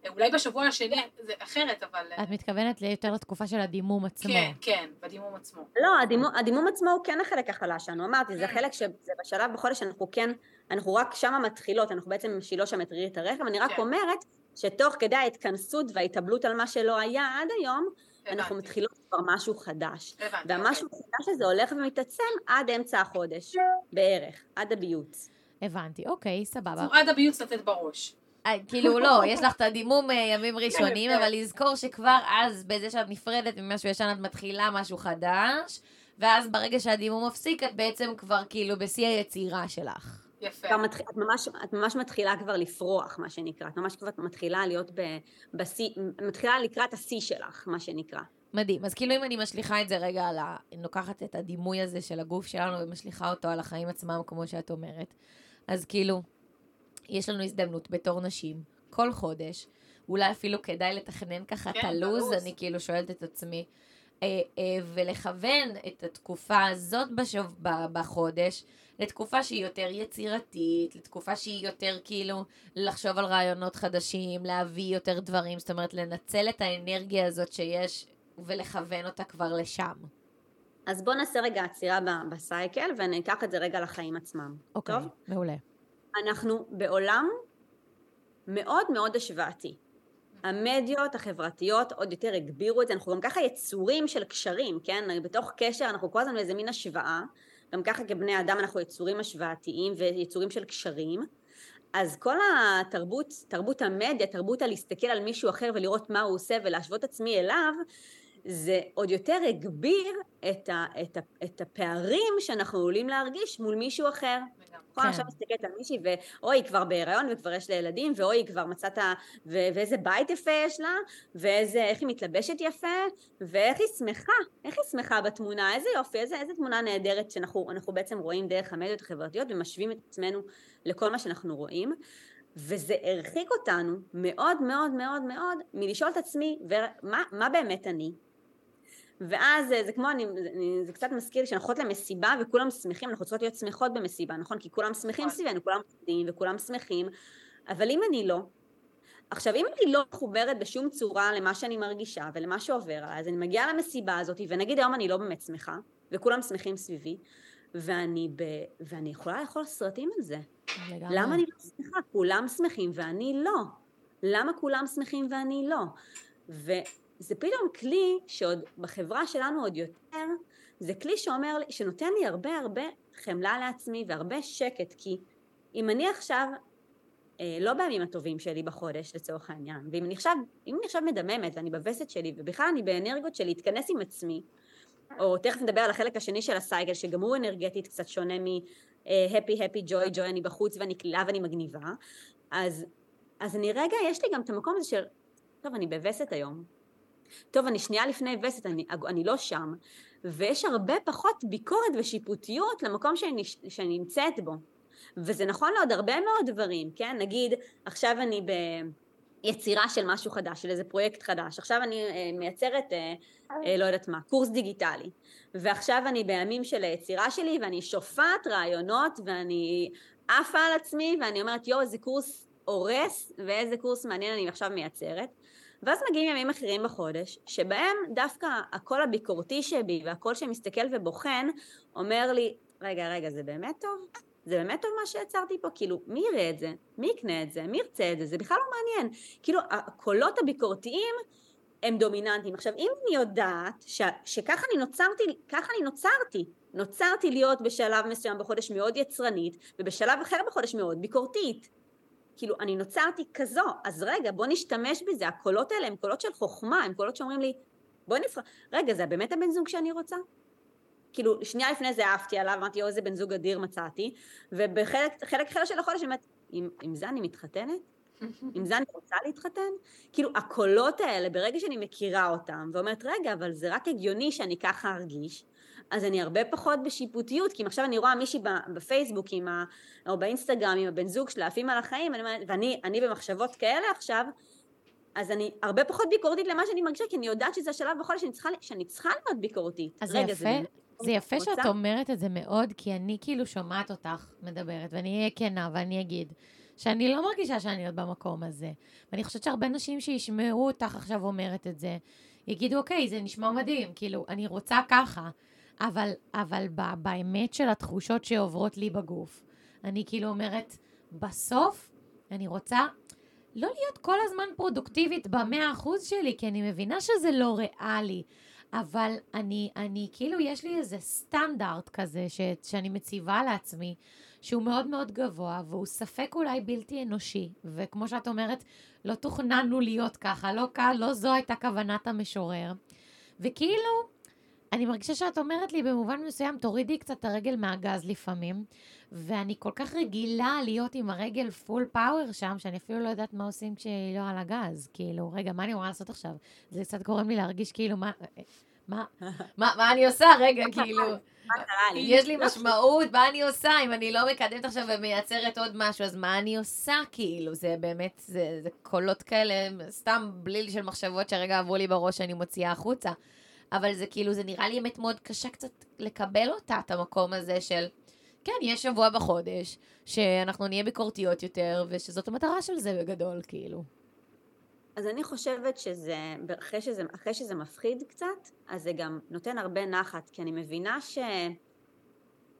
אולי בשבוע השני זה אחרת, אבל... אה, את מתכוונת יותר לתקופה של הדימום עצמו. כן, כן, בדימום עצמו. לא, הדימום, הדימום עצמו הוא כן החלק החלש שלנו, אמרתי, זה כן. החלק שזה בשלב בחודש אנחנו כן, אנחנו רק שמה מתחילות, אנחנו בעצם משילות שם את רירית הרחם, אני רק כן. אומרת שתוך כדי ההתכנסות וההתאבלות על מה שלא היה עד היום, אנחנו הבנתי, מתחילות כבר משהו חדש. הבנתי. והמשהו החדש הזה הולך ומתעצם עד אמצע החודש, בערך, עד הביוץ. הבנתי, אוקיי, סבבה. אוקיי. עד הביוץ לתת בראש. אה, כאילו לא, יש לך את הדימום אה, ימים ראשונים, כן. אבל לזכור שכבר אז, בזה שאת נפרדת ממשהו ישן, את מתחילה משהו חדש, ואז ברגע שהדימום מפסיק, את בעצם כבר כאילו בשיא היצירה שלך. יפה. מתח... את, ממש, את ממש מתחילה כבר לפרוח, מה שנקרא. את ממש כבר מתחילה להיות ב... בשיא, מתחילה לקראת השיא שלך, מה שנקרא. מדהים. אז כאילו אם אני משליכה את זה רגע על ה... אני לוקחת את הדימוי הזה של הגוף שלנו ומשליכה אותו על החיים עצמם, כמו שאת אומרת, אז כאילו, יש לנו הזדמנות בתור נשים, כל חודש, אולי אפילו כדאי לתכנן ככה את כן, הלו"ז, בלו"ז. אני כאילו שואלת את עצמי, אה, אה, ולכוון את התקופה הזאת בשוב, ב- בחודש לתקופה שהיא יותר יצירתית, לתקופה שהיא יותר כאילו לחשוב על רעיונות חדשים, להביא יותר דברים, זאת אומרת לנצל את האנרגיה הזאת שיש ולכוון אותה כבר לשם. אז בואו נעשה רגע עצירה בסייקל, ואני אקח את זה רגע לחיים עצמם. אוקיי, טוב? מעולה. אנחנו בעולם מאוד מאוד השוואתי. המדיות החברתיות עוד יותר הגבירו את זה, אנחנו גם ככה יצורים של קשרים, כן? בתוך קשר אנחנו כל הזמן באיזה מין השוואה, גם ככה כבני אדם אנחנו יצורים השוואתיים ויצורים של קשרים, אז כל התרבות, תרבות המדיה, תרבות הלהסתכל על מישהו אחר ולראות מה הוא עושה ולהשוות עצמי אליו, זה עוד יותר הגביר את, ה, את, ה, את הפערים שאנחנו עלולים להרגיש מול מישהו אחר. נכון, כן. עכשיו מסתכלת על מישהי, ואוי, היא כבר בהיריון וכבר יש לה ילדים, ואוי, היא כבר מצאת, ו- ואיזה בית יפה יש לה, ואיזה, איך היא מתלבשת יפה, ואיך היא שמחה, איך היא שמחה בתמונה, איזה יופי, איזה, איזה תמונה נהדרת שאנחנו אנחנו בעצם רואים דרך המדיות החברתיות ומשווים את עצמנו לכל מה שאנחנו רואים. וזה הרחיק אותנו מאוד מאוד מאוד מאוד מלשאול את עצמי, ומה מה באמת אני? ואז אה, זה כמו, אני, אני, זה קצת מזכיר לי שאנחנו הולכות למסיבה וכולם שמחים, אנחנו צריכות להיות שמחות במסיבה, נכון? כי כולם שמחים נכון. סביבנו, כולם עובדים וכולם שמחים, אבל אם אני לא, עכשיו אם אני לא מחוברת בשום צורה למה שאני מרגישה ולמה שעובר עליי, אז אני מגיעה למסיבה הזאת, ונגיד היום אני לא באמת שמחה, וכולם שמחים סביבי, ואני, ב, ואני יכולה לאכול סרטים על זה. לגמרי. למה אני לא שמחה? כולם שמחים ואני לא. למה כולם שמחים ואני לא? וזה פתאום כלי שעוד בחברה שלנו עוד יותר, זה כלי שאומר שנותן לי הרבה הרבה חמלה לעצמי והרבה שקט, כי אם אני עכשיו, אה, לא בימים הטובים שלי בחודש לצורך העניין, ואם אני עכשיו, אם אני עכשיו מדממת ואני בווסת שלי, ובכלל אני באנרגיות של להתכנס עם עצמי, או תכף נדבר על החלק השני של הסייקל, שגם הוא אנרגטית קצת שונה מ-happy, happy, joy, joy, אני בחוץ ואני קלילה ואני מגניבה, אז, אז אני רגע, יש לי גם את המקום הזה של, טוב, אני בווסת היום. טוב, אני שנייה לפני וסת, אני, אני לא שם. ויש הרבה פחות ביקורת ושיפוטיות למקום שאני, שאני נמצאת בו. וזה נכון לעוד הרבה מאוד דברים, כן? נגיד, עכשיו אני ביצירה של משהו חדש, של איזה פרויקט חדש. עכשיו אני אה, מייצרת, אה, אה, לא יודעת מה, קורס דיגיטלי. ועכשיו אני בימים של היצירה שלי, ואני שופעת רעיונות, ואני עפה על עצמי, ואני אומרת, יואו, איזה קורס הורס, ואיזה קורס מעניין אני עכשיו מייצרת. ואז מגיעים ימים אחרים בחודש, שבהם דווקא הקול הביקורתי שבי והקול שמסתכל ובוחן, אומר לי, רגע, רגע, זה באמת טוב? זה באמת טוב מה שיצרתי פה? כאילו, מי יראה את זה? מי יקנה את זה? מי ירצה את זה? זה בכלל לא מעניין. כאילו, הקולות הביקורתיים הם דומיננטיים. עכשיו, אם אני יודעת ש, שככה אני נוצרתי, ככה אני נוצרתי, נוצרתי להיות בשלב מסוים בחודש מאוד יצרנית, ובשלב אחר בחודש מאוד ביקורתית. כאילו, אני נוצרתי כזו, אז רגע, בוא נשתמש בזה. הקולות האלה הם קולות של חוכמה, הם קולות שאומרים לי, בוא נבחר, רגע, זה באמת הבן זוג שאני רוצה? כאילו, שנייה לפני זה עפתי עליו, אמרתי, אוי, איזה בן זוג אדיר מצאתי, ובחלק חלק אחר של החודש, אני אומרת, עם, עם זה אני מתחתנת? עם זה אני רוצה להתחתן? כאילו, הקולות האלה, ברגע שאני מכירה אותם, ואומרת, רגע, אבל זה רק הגיוני שאני ככה ארגיש, אז אני הרבה פחות בשיפוטיות, כי אם עכשיו אני רואה מישהי בפייסבוק עם ה, או באינסטגרם עם הבן זוג שלה עפים על החיים, אני ואני אני במחשבות כאלה עכשיו, אז אני הרבה פחות ביקורתית למה שאני מרגישה, כי אני יודעת שזה השלב בחודש שאני צריכה, שאני צריכה להיות ביקורתית. אז רגע, זה באמת יפה, זה יפה רוצה? שאת אומרת את זה מאוד, כי אני כאילו שומעת אותך מדברת, ואני אהיה כנה ואני אגיד שאני לא מרגישה שאני עוד במקום הזה. ואני חושבת שהרבה נשים שישמעו אותך עכשיו אומרת את זה, יגידו, אוקיי, זה נשמע מדהים, כאילו, אני רוצה ככה, אבל, אבל ב- באמת של התחושות שעוברות לי בגוף, אני כאילו אומרת, בסוף אני רוצה לא להיות כל הזמן פרודוקטיבית במאה אחוז שלי, כי אני מבינה שזה לא ריאלי. אבל אני, אני, כאילו, יש לי איזה סטנדרט כזה ש, שאני מציבה לעצמי, שהוא מאוד מאוד גבוה, והוא ספק אולי בלתי אנושי. וכמו שאת אומרת, לא תוכננו להיות ככה, לא, כ- לא זו הייתה כוונת המשורר. וכאילו, אני מרגישה שאת אומרת לי במובן מסוים, תורידי קצת את הרגל מהגז לפעמים, ואני כל כך רגילה להיות עם הרגל פול פאוור שם, שאני אפילו לא יודעת מה עושים כשהיא לא על הגז. כאילו, רגע, מה אני אמורה לעשות עכשיו? זה קצת גורם לי להרגיש כאילו, מה... מה, מה מה אני עושה? רגע, כאילו? יש לי משמעות, מה אני עושה? אם אני לא מקדמת עכשיו ומייצרת עוד משהו, אז מה אני עושה? כאילו, זה באמת, זה, זה קולות כאלה, סתם בליל של מחשבות שהרגע עברו לי בראש שאני מוציאה החוצה. אבל זה כאילו, זה נראה לי אמת מאוד קשה קצת לקבל אותה, את המקום הזה של, כן, יש שבוע בחודש, שאנחנו נהיה ביקורתיות יותר, ושזאת המטרה של זה בגדול, כאילו. אז אני חושבת שזה, אחרי שזה, אחרי שזה מפחיד קצת, אז זה גם נותן הרבה נחת, כי אני מבינה ש,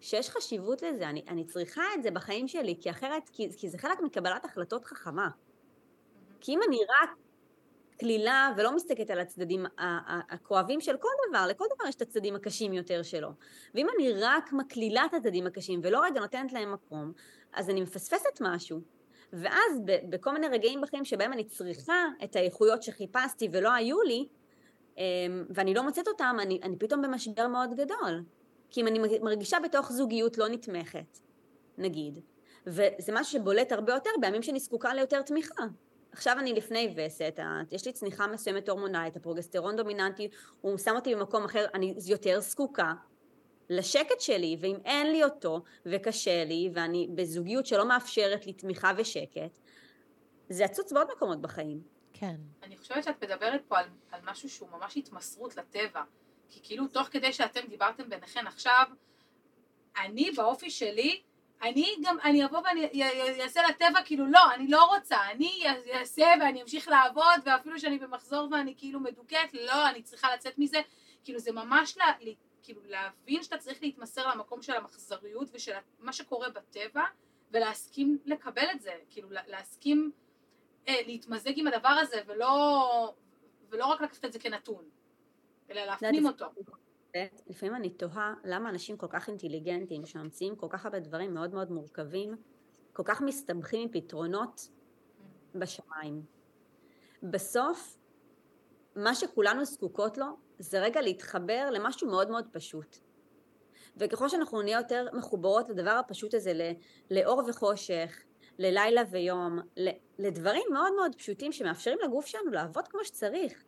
שיש חשיבות לזה, אני, אני צריכה את זה בחיים שלי, כי אחרת, כי, כי זה חלק מקבלת החלטות חכמה. כי אם אני רק קלילה ולא מסתכלת על הצדדים הכואבים של כל דבר, לכל דבר יש את הצדדים הקשים יותר שלו. ואם אני רק מקלילה את הצדדים הקשים ולא רגע נותנת להם מקום, אז אני מפספסת משהו. ואז בכל מיני רגעים בחיים שבהם אני צריכה את האיכויות שחיפשתי ולא היו לי, אמ, ואני לא מוצאת אותם, אני, אני פתאום במשבר מאוד גדול. כי אם אני מרגישה בתוך זוגיות לא נתמכת, נגיד, וזה משהו שבולט הרבה יותר בימים שאני זקוקה ליותר תמיכה. עכשיו אני לפני וסת, יש לי צניחה מסוימת הורמונלית, הפרוגסטרון דומיננטי, הוא שם אותי במקום אחר, אני יותר זקוקה לשקט שלי, ואם אין לי אותו, וקשה לי, ואני בזוגיות שלא מאפשרת לי תמיכה ושקט, זה יצוץ בעוד מקומות בחיים. כן. אני חושבת שאת מדברת פה על, על משהו שהוא ממש התמסרות לטבע. כי כאילו, תוך כדי שאתם דיברתם ביניכן עכשיו, אני באופי שלי, אני גם, אני אבוא ואני אעשה לטבע, כאילו, לא, אני לא רוצה, אני אעשה ואני אמשיך לעבוד, ואפילו שאני במחזור ואני כאילו מדוכאת, לא, אני צריכה לצאת מזה. כאילו, זה ממש לה, לה, כאילו, להבין שאתה צריך להתמסר למקום של המחזוריות ושל מה שקורה בטבע, ולהסכים לקבל את זה, כאילו, לה- להסכים אה, להתמזג עם הדבר הזה, ולא, ולא רק לקחת את זה כנתון, אלא להפנים אותו. לפעמים אני תוהה למה אנשים כל כך אינטליגנטים שממציאים כל כך הרבה דברים מאוד מאוד מורכבים, כל כך מסתבכים עם פתרונות בשמיים. בסוף, מה שכולנו זקוקות לו זה רגע להתחבר למשהו מאוד מאוד פשוט. וככל שאנחנו נהיה יותר מחוברות לדבר הפשוט הזה, ל- לאור וחושך, ללילה ויום, לדברים מאוד מאוד פשוטים שמאפשרים לגוף שלנו לעבוד כמו שצריך.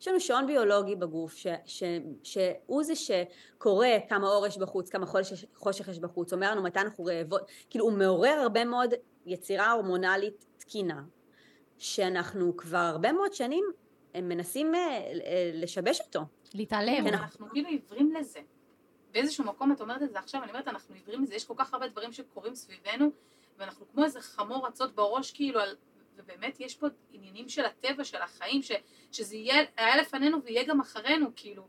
יש לנו שעון ביולוגי בגוף, ש, ש, שהוא זה שקורא כמה אור יש בחוץ, כמה חושך, חושך יש בחוץ, אומר לנו מתי אנחנו רעבות, כאילו הוא מעורר הרבה מאוד יצירה הורמונלית תקינה, שאנחנו כבר הרבה מאוד שנים הם מנסים אה, אה, לשבש אותו. להתעלם. כן, אנחנו כאילו עיוורים לזה. באיזשהו מקום את אומרת את זה עכשיו, אני אומרת, אנחנו עיוורים לזה, יש כל כך הרבה דברים שקורים סביבנו, ואנחנו כמו איזה חמור רצות בראש, כאילו, על, באמת יש פה עניינים של הטבע, של החיים, ש, שזה יהיה, היה לפנינו ויהיה גם אחרינו, כאילו.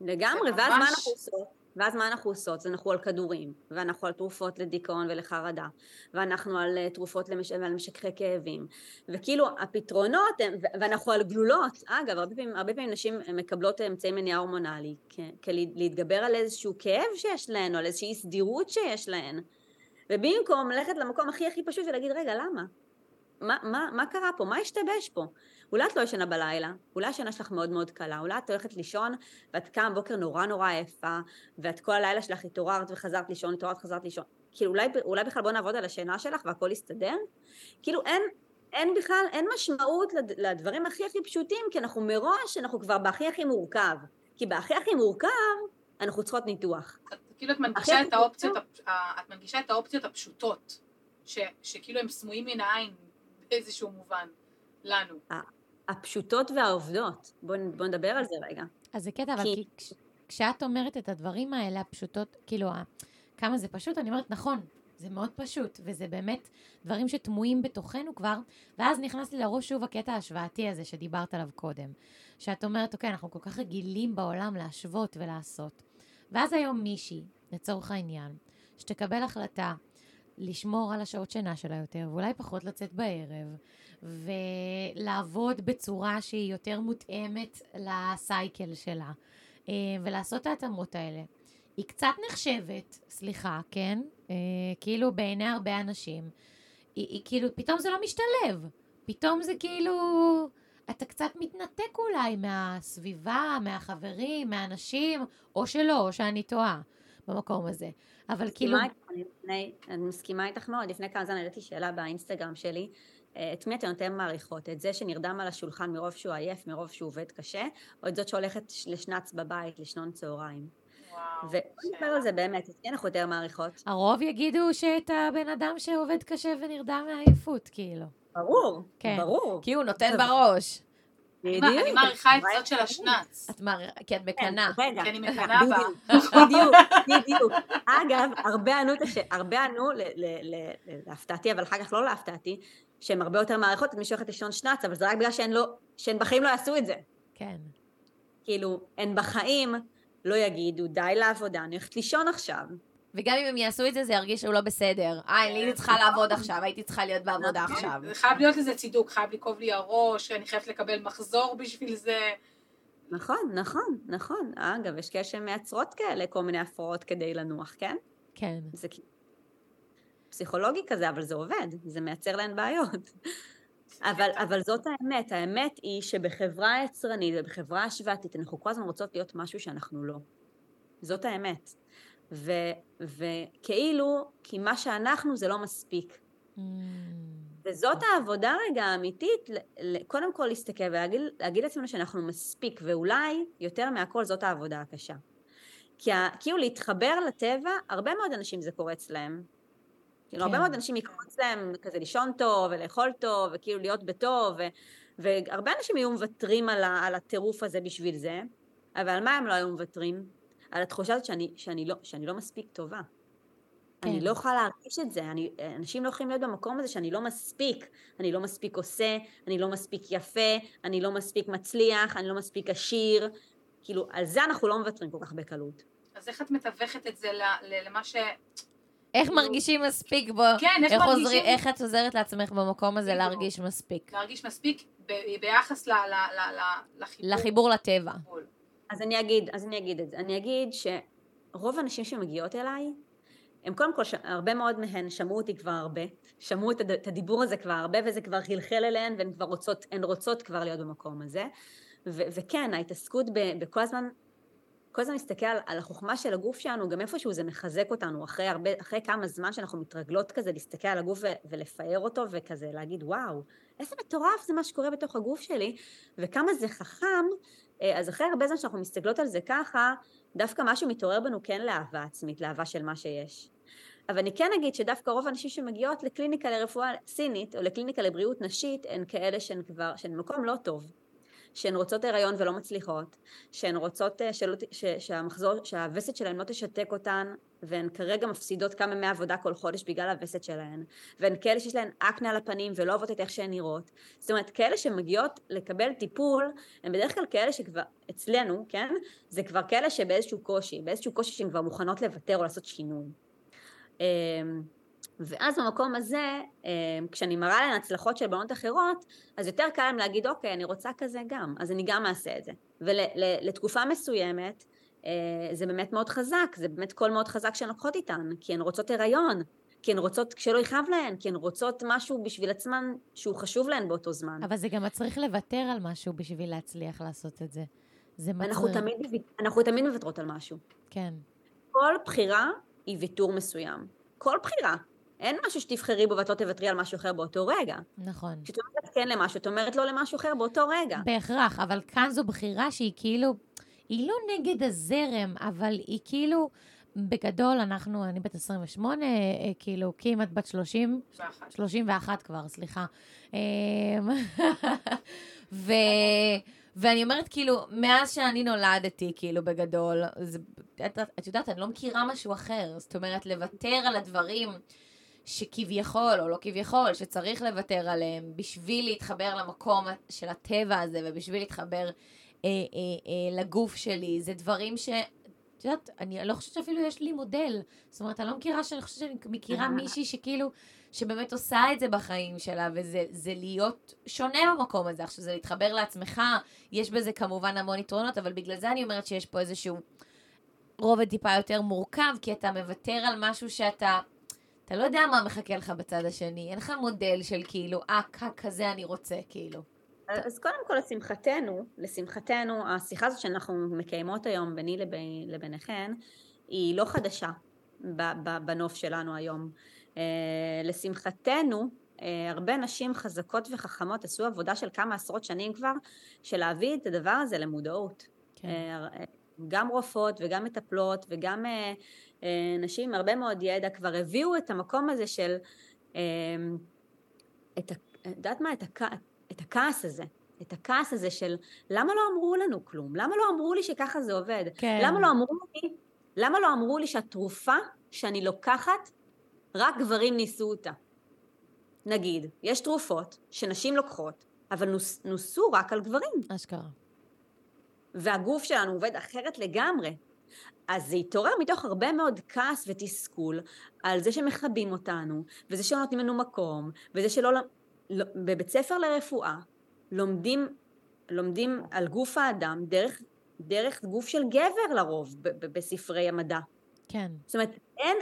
לגמרי, ואז מה ממש- אנחנו עושות? ואז מה אנחנו עושות? אז אנחנו על כדורים, ואנחנו על תרופות לדיכאון ולחרדה, ואנחנו על אה, תרופות למש... ועל משככי כאבים, וכאילו הפתרונות הם, ואנחנו על גלולות, אגב, הרבה פעמים, הרבה פעמים נשים מקבלות אמצעי מניעה הורמונלי, כ- כדי להתגבר על איזשהו כאב שיש להן, או על איזושהי אי סדירות שיש להן, ובמקום ללכת למקום הכי הכי פשוט ולהגיד, רגע, למה? מה, מה, מה קרה פה? מה השתבש פה? אולי את לא ישנה בלילה, אולי השינה שלך מאוד מאוד קלה, אולי את הולכת לישון ואת קמה בבוקר נורא נורא עייפה, ואת כל הלילה שלך התעוררת וחזרת לישון, התעוררת וחזרת לישון. כאילו אולי, אולי בכלל בוא נעבוד על השינה שלך והכל יסתדר? כאילו אין, אין בכלל, אין משמעות לד, לדברים הכי הכי פשוטים, כי אנחנו מראש, אנחנו כבר בהכי הכי מורכב. כי בהכי הכי מורכב, אנחנו צריכות ניתוח. כאילו את מנגישה את האופציות, את מנגישה את האופציות הפשוטות, ש, שכאילו הם סמויים מן העין באיזשהו מובן, לנו. הפשוטות והעובדות. בואו בוא נדבר על זה רגע. אז זה קטע, אבל כי- כי כש- כשאת אומרת את הדברים האלה, הפשוטות, כאילו, כמה זה פשוט, אני אומרת, נכון, זה מאוד פשוט, וזה באמת דברים שטמועים בתוכנו כבר, ואז נכנס לי לראש שוב הקטע ההשוואתי הזה שדיברת עליו קודם. שאת אומרת, אוקיי, אנחנו כל כך רגילים בעולם להשוות ולעשות. ואז היום מישהי, לצורך העניין, שתקבל החלטה לשמור על השעות שינה שלה יותר, ואולי פחות לצאת בערב, ולעבוד בצורה שהיא יותר מותאמת לסייקל שלה, אה, ולעשות את ההתאמות האלה. היא קצת נחשבת, סליחה, כן? אה, כאילו בעיני הרבה אנשים, היא, היא כאילו, פתאום זה לא משתלב. פתאום זה כאילו, אתה קצת מתנתק אולי מהסביבה, מהחברים, מהאנשים, או שלא, או שאני טועה במקום הזה. אבל כאילו, לפני- אני מסכימה איתך מאוד. לפני כמה זמן העליתי שאלה באינסטגרם שלי, אה, את מי אתן יותר מעריכות? את זה שנרדם על השולחן מרוב שהוא עייף, מרוב שהוא עובד קשה, או את זאת שהולכת לשנץ בבית, לשנון צהריים? וואו. ובוא נדבר על זה באמת, את מי אנחנו יותר מעריכות? הרוב יגידו שאת הבן אדם שעובד קשה ונרדם מעייפות, כאילו. ברור, כן. ברור. כי הוא נותן בראש. אני מע- אני מעריכה את זאת של השנץ, את מר... כי את מקנאה. כן, רגע, כי אני מקנאה בה. בדיוק, בדיוק, בדיוק. אגב, הרבה ענו, להפתעתי, אבל אחר כך לא להפתעתי, שהן הרבה יותר מעריכות את מי שהולכת לישון שנץ, אבל זה רק בגלל שהן לא, שהן בחיים לא יעשו את זה. כן. כאילו, הן בחיים לא יגידו, די לעבודה, אני הולכת לישון עכשיו. וגם אם הם יעשו את זה, זה ירגיש שהוא לא בסדר. אה, אני הייתי צריכה לעבוד עכשיו, הייתי צריכה להיות בעבודה נכון. עכשיו. זה חייב להיות לזה צידוק, חייב לכאוב לי הראש, אני חייבת לקבל מחזור בשביל זה. נכון, נכון, נכון. אגב, יש כאלה שמייצרות כאלה כל מיני הפרעות כדי לנוח, כן? כן. זה פסיכולוגי כזה, אבל זה עובד, זה מייצר להן בעיות. אבל, אבל זאת האמת, האמת היא שבחברה יצרנית ובחברה השוואתית אנחנו כל הזמן רוצות להיות משהו שאנחנו לא. זאת האמת. ו, וכאילו, כי מה שאנחנו זה לא מספיק. Mm, וזאת העבודה רגע האמיתית, קודם כל להסתכל ולהגיד להגיד לעצמנו שאנחנו מספיק, ואולי יותר מהכל זאת העבודה הקשה. כי כאילו להתחבר לטבע, הרבה מאוד אנשים זה קורה אצלם. כאילו הרבה כן. מאוד אנשים יקרוץ להם כזה לישון טוב ולאכול טוב וכאילו להיות בטוב ו- והרבה אנשים היו מוותרים על, ה- על הטירוף הזה בשביל זה, אבל על מה הם לא היו מוותרים? על התחושה הזאת שאני, שאני, לא, שאני לא מספיק טובה. כן. אני לא יכולה להרגיש את זה, אני, אנשים לא יכולים להיות במקום הזה שאני לא מספיק, אני לא מספיק עושה, אני לא מספיק יפה, אני לא מספיק מצליח, אני לא מספיק עשיר, כאילו על זה אנחנו לא מוותרים כל כך בקלות. אז איך את מתווכת את זה ל- ל- למה ש... איך מרגישים מספיק בו? כן, איך איך מרגישים? עוזרי- איך את עוזרת לעצמך במקום הזה. להרגיש מספיק? להרגיש מספיק ב- ביחס ל- ל- ל- ל- לחיבור. לחיבור לטבע. לגבול. אז אני אגיד, אז אני אגיד את זה, אני אגיד שרוב הנשים שמגיעות אליי, הם קודם כל. הרבה מאוד מהן שמעו אותי כבר הרבה, שמעו את, הד... את הדיבור הזה כבר הרבה וזה כבר חלחל אליהן והן כבר רוצות, הן רוצות כבר להיות במקום הזה. ו... וכן, ההתעסקות ב... בכל הזמן, כל הזמן להסתכל על, על החוכמה של הגוף שלנו, גם איפשהו זה מחזק אותנו, אחרי, הרבה, אחרי כמה זמן שאנחנו מתרגלות כזה להסתכל על הגוף ו... ולפאר אותו וכזה להגיד וואו, איזה מטורף זה מה שקורה בתוך הגוף שלי, וכמה זה חכם, אה, אז אחרי הרבה זמן שאנחנו מסתכלות על זה ככה, דווקא משהו מתעורר בנו כן לאהבה עצמית, לאהבה של מה שיש. אבל אני כן אגיד שדווקא רוב הנשים שמגיעות לקליניקה לרפואה סינית או לקליניקה לבריאות נשית הן כאלה שהן כבר, שהן במקום לא טוב. שהן רוצות הריון ולא מצליחות, שהן רוצות אה, שלא, ש, שהמחזור, שהווסת שלהן לא תשתק אותן, והן כרגע מפסידות כמה ימי עבודה כל חודש בגלל הווסת שלהן, והן כאלה שיש להן אקנה על הפנים ולא אוהבות את איך שהן נראות. זאת אומרת, כאלה שמגיעות לקבל טיפול, הן בדרך כלל כאלה שכבר, אצלנו, כן? זה כבר כאלה שבאיזשהו קושי, באיזשהו קושי שהן כבר מוכנות לוותר או לעשות שינוי. ואז במקום הזה, אמ, כשאני מראה להן הצלחות של בנות אחרות, אז יותר קל להם להגיד, אוקיי, אני רוצה כזה גם, אז אני גם אעשה את זה. ולתקופה מסוימת, אה, זה באמת מאוד חזק, זה באמת קול מאוד חזק שהן לוקחות איתן, כי הן רוצות הריון, כי הן רוצות שלא יכאב להן, כי הן רוצות משהו בשביל עצמן שהוא חשוב להן באותו זמן. אבל זה גם מצריך לוותר על משהו בשביל להצליח לעשות את זה. זה מצריך... אנחנו תמיד, אנחנו תמיד מוותרות על משהו. כן. כל בחירה היא ויתור מסוים. כל בחירה. אין משהו שתבחרי בו ואת לא תוותרי על משהו אחר באותו רגע. נכון. כשאת אומרת כן למשהו, את אומרת לא למשהו אחר באותו רגע. בהכרח, אבל כאן זו בחירה שהיא כאילו, היא לא נגד הזרם, אבל היא כאילו, בגדול, אנחנו, אני בת 28, אה, כאילו, קים את בת 30, ואחת. 31 כבר, סליחה. אמ, ו... ואני אומרת, כאילו, מאז שאני נולדתי, כאילו, בגדול, זה, את, את יודעת, אני לא מכירה משהו אחר. זאת אומרת, לוותר על הדברים שכביכול, או לא כביכול, שצריך לוותר עליהם בשביל להתחבר למקום של הטבע הזה, ובשביל להתחבר אה, אה, אה, לגוף שלי, זה דברים ש... את יודעת, אני לא חושבת שאפילו יש לי מודל. זאת אומרת, אני לא מכירה שאני חושבת שאני מכירה מישהי שכאילו, שבאמת עושה את זה בחיים שלה, וזה זה להיות שונה במקום הזה. עכשיו, זה להתחבר לעצמך, יש בזה כמובן המון יתרונות, אבל בגלל זה אני אומרת שיש פה איזשהו רובד טיפה יותר מורכב, כי אתה מוותר על משהו שאתה... אתה לא יודע מה מחכה לך בצד השני, אין לך מודל של כאילו, אה, כזה אני רוצה, כאילו. אז קודם כל, לשמחתנו, לשמחתנו, השיחה הזאת שאנחנו מקיימות היום ביני לבין, לביניכן, היא לא חדשה בנוף שלנו היום. אה, לשמחתנו, אה, הרבה נשים חזקות וחכמות עשו עבודה של כמה עשרות שנים כבר, של להביא את הדבר הזה למודעות. כן. אה, גם רופאות וגם מטפלות וגם נשים עם הרבה מאוד ידע כבר הביאו את המקום הזה של, אה, את יודעת מה? את, הכ... את הכעס הזה. את הכעס הזה של למה לא אמרו לנו כלום? למה לא אמרו לי שככה זה עובד? כן. למה לא אמרו לי, למה לא אמרו לי שהתרופה שאני לוקחת, רק גברים ניסו אותה? נגיד, יש תרופות שנשים לוקחות, אבל נוס, נוסו רק על גברים. אשכרה. והגוף שלנו עובד אחרת לגמרי. אז זה התעורר מתוך הרבה מאוד כעס ותסכול על זה שמכבים אותנו, וזה שלא נותנים לנו מקום, וזה שלא... לא, בבית ספר לרפואה לומדים, לומדים על גוף האדם דרך, דרך גוף של גבר לרוב ב, ב, בספרי המדע. כן. זאת אומרת, אין,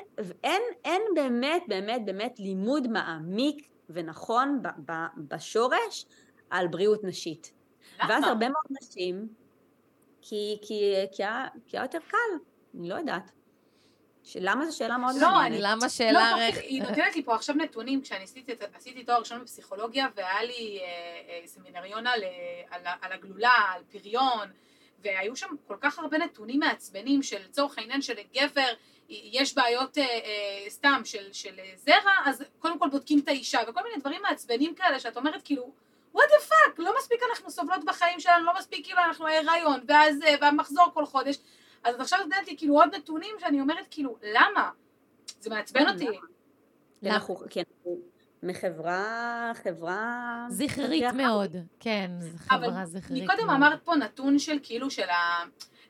אין, אין באמת, באמת, באמת לימוד מעמיק ונכון ב, ב, בשורש על בריאות נשית. למה? ואז הרבה מאוד נשים, כי, כי, כי, היה, כי היה יותר קל, אני לא יודעת. ש- למה זו שאלה מאוד לא, מעניינת? אני- למה לא, שאלה רך... כדי- היא נותנת לי פה עכשיו נתונים, כשאני עשיתי, עשיתי תואר ראשון בפסיכולוגיה, והיה לי אה, אה, סמינריון על, אה, על, על הגלולה, על פריון, והיו שם כל כך הרבה נתונים מעצבנים של לצורך העניין שלגבר יש בעיות אה, אה, סתם של, של אה, זרע, אז קודם כל בודקים את האישה, וכל מיני דברים מעצבנים כאלה שאת אומרת כאילו, what the fuck, לא מספיק אנחנו סובלות בחיים שלנו, לא מספיק כאילו אנחנו ההיריון, ואז, אה, והמחזור כל חודש, אז את עכשיו נותנת לי כאילו עוד נתונים שאני אומרת כאילו, למה? זה מעצבן אותי. אנחנו, אנחנו מחברה, חברה... זכרית. מאוד. כן, אבל חברה זכרית מקודם מאוד. אמרת פה נתון של כאילו של ה...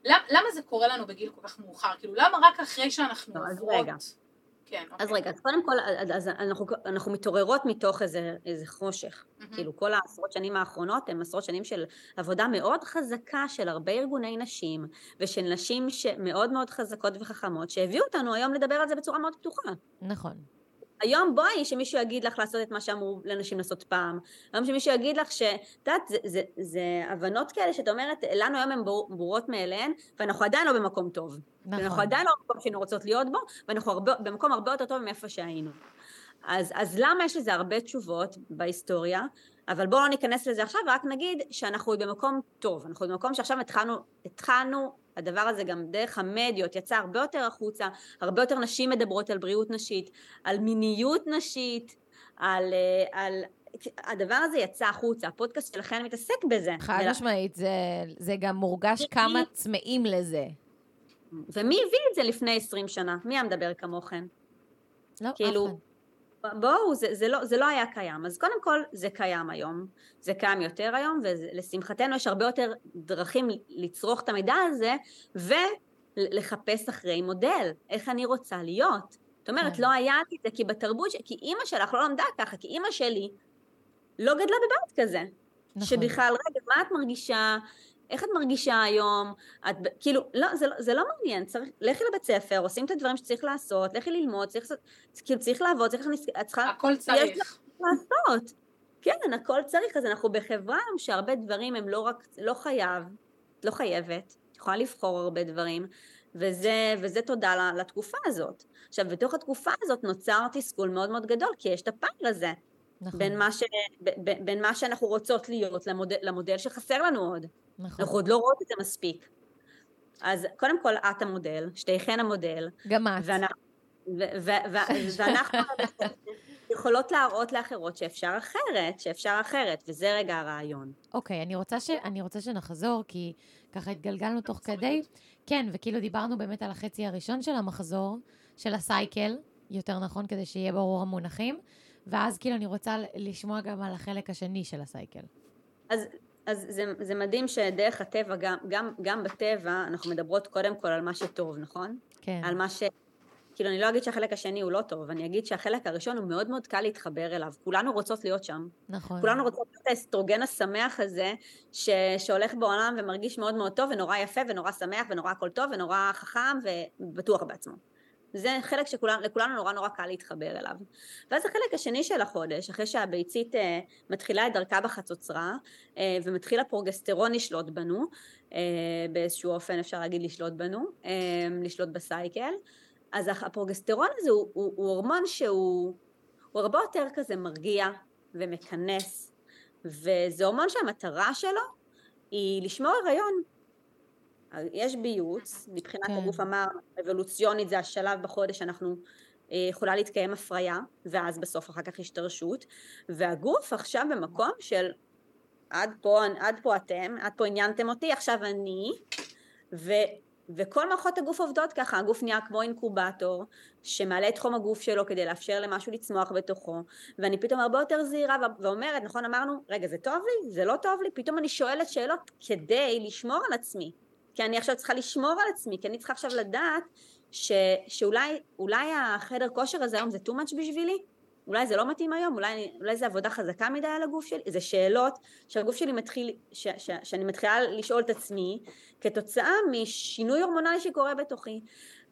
למה, למה זה קורה לנו בגיל כל כך מאוחר? כאילו, למה רק אחרי שאנחנו לא, אז עוברות? כן, אז אוקיי. רגע, אז קודם כל, אז- אז אנחנו, אנחנו מתעוררות מתוך איזה, איזה חושך. מהמם. כאילו, כל העשרות שנים האחרונות הן עשרות שנים של עבודה מאוד חזקה של הרבה ארגוני נשים, ושל נשים ש- מאוד מאוד חזקות וחכמות, שהביאו אותנו היום לדבר על זה בצורה מאוד פתוחה. נכון. היום בואי שמישהו יגיד לך לעשות את מה שאמרו לנשים לעשות פעם. היום שמישהו יגיד לך ש... את יודעת, זה, זה, זה הבנות כאלה שאת אומרת, לנו היום הן ברורות מאליהן, ואנחנו עדיין לא במקום טוב. נכון. ואנחנו עדיין לא במקום שהיינו רוצות להיות בו, ואנחנו הרבה, במקום הרבה יותר טוב מאיפה שהיינו. אז, אז למה יש לזה הרבה תשובות בהיסטוריה, אבל בואו לא ניכנס לזה עכשיו, ורק נגיד שאנחנו במקום טוב. אנחנו במקום שעכשיו התחלנו, התחלנו, הדבר הזה גם דרך המדיות יצא הרבה יותר החוצה, הרבה יותר נשים מדברות על בריאות נשית, על מיניות נשית, על, אה, על הדבר הזה יצא החוצה, הפודקאסט שלכם מתעסק בזה. חד משמעית, זה, זה גם מורגש כמה צמאים לזה. ומי הביא את זה לפני 20 שנה? מי היה מדבר כמוכם? לא, כאילו, אף אחד. בואו, זה, זה, לא, זה לא היה קיים. אז קודם כל, זה קיים היום. זה קיים יותר היום, ולשמחתנו יש הרבה יותר דרכים לצרוך את המידע הזה, ולחפש אחרי מודל, איך אני רוצה להיות. זאת אומרת, כן. לא היה לי את זה, כי בתרבות, ש- כי אימא שלך לא למדה ככה, כי אימא שלי לא גדלה בבית כזה. נכון. שבכלל, רגע, מה את מרגישה? איך את מרגישה היום? את, כאילו, לא, זה, לא- זה לא מעניין, צריך, לכי לבית ספר, עושים את הדברים שצריך לעשות, לכי ללמוד, צריך, כאילו, צריך לעבוד, צריך להכניס, את צריכה הכל צריך. לעשות. כן, הכל צריך, אז אנחנו בחברה היום שהרבה דברים הם לא רק, לא חייב, את לא חייבת, את יכולה לבחור הרבה דברים, וזה, וזה תודה לתקופה הזאת. עכשיו, בתוך התקופה הזאת נוצר תסכול מאוד מאוד גדול, כי יש את הפער הזה, נכון, בין מה, ש, ב- ב- בין מה שאנחנו רוצות להיות למודל, למודל שחסר לנו עוד. נכון. אנחנו עוד לא רואות את זה מספיק. אז קודם כל, את המודל, שתיכן המודל, גם את. ואנחנו, ו- ו- ו- ואנחנו יכולות להראות לאחרות שאפשר אחרת, שאפשר אחרת, וזה רגע הרעיון. אוקיי, אני רוצה, ש... אני רוצה שנחזור, כי ככה התגלגלנו תוך כדי. כן, וכאילו דיברנו באמת על החצי הראשון של המחזור, של הסייקל, יותר נכון, כדי שיהיה ברור המונחים, ואז כאילו אני רוצה לשמוע גם על החלק השני של הסייקל. אז, אז זה, זה מדהים שדרך הטבע, גם, גם, גם בטבע, אנחנו מדברות קודם כל על מה שטוב, נכון? כן, על מה ש... כאילו, אני לא אגיד שהחלק השני הוא לא טוב, אני אגיד שהחלק הראשון הוא מאוד מאוד קל להתחבר אליו. כולנו רוצות להיות שם. נכון. כולנו רוצות להיות האסטרוגן השמח הזה, ש... שהולך בעולם ומרגיש מאוד מאוד טוב, ונורא יפה, ונורא שמח, ונורא הכל טוב, ונורא חכם, ובטוח בעצמו. זה חלק שלכולנו נורא נורא קל להתחבר אליו. ואז החלק השני של החודש, אחרי שהביצית אה, מתחילה את דרכה בחצוצרה, אה, ומתחיל הפרוגסטרון לשלוט בנו, אה, באיזשהו אופן אפשר להגיד לשלוט בנו, אה, לשלוט בסייקל, אז הפרוגסטרון הזה הוא, הוא, הוא הורמון שהוא הוא הרבה יותר כזה מרגיע ומכנס, וזה הורמון שהמטרה שלו היא לשמור הריון. יש ביוץ, מבחינת כן. הגוף אמר, אבולוציונית זה השלב בחודש שאנחנו אה, יכולה להתקיים הפריה, ואז בסוף אחר כך השתרשות, והגוף עכשיו במקום של עד פה, עד פה אתם, עד פה עניינתם אותי, עכשיו אני, ו, וכל מערכות הגוף עובדות ככה, הגוף נהיה כמו אינקובטור, שמעלה את חום הגוף שלו כדי לאפשר למשהו לצמוח בתוכו, ואני פתאום הרבה יותר זהירה ואומרת, נכון אמרנו, רגע זה טוב לי? זה לא טוב לי? פתאום אני שואלת שאלות כדי לשמור על עצמי, כי אני עכשיו צריכה לשמור על עצמי, כי אני צריכה עכשיו לדעת ש, שאולי אולי החדר כושר הזה היום זה too much בשבילי, אולי זה לא מתאים היום, אולי, אולי זה עבודה חזקה מדי על הגוף שלי, זה שאלות שהגוף שלי מתחיל, ש, ש, שאני מתחילה לשאול את עצמי כתוצאה משינוי הורמונלי שקורה בתוכי.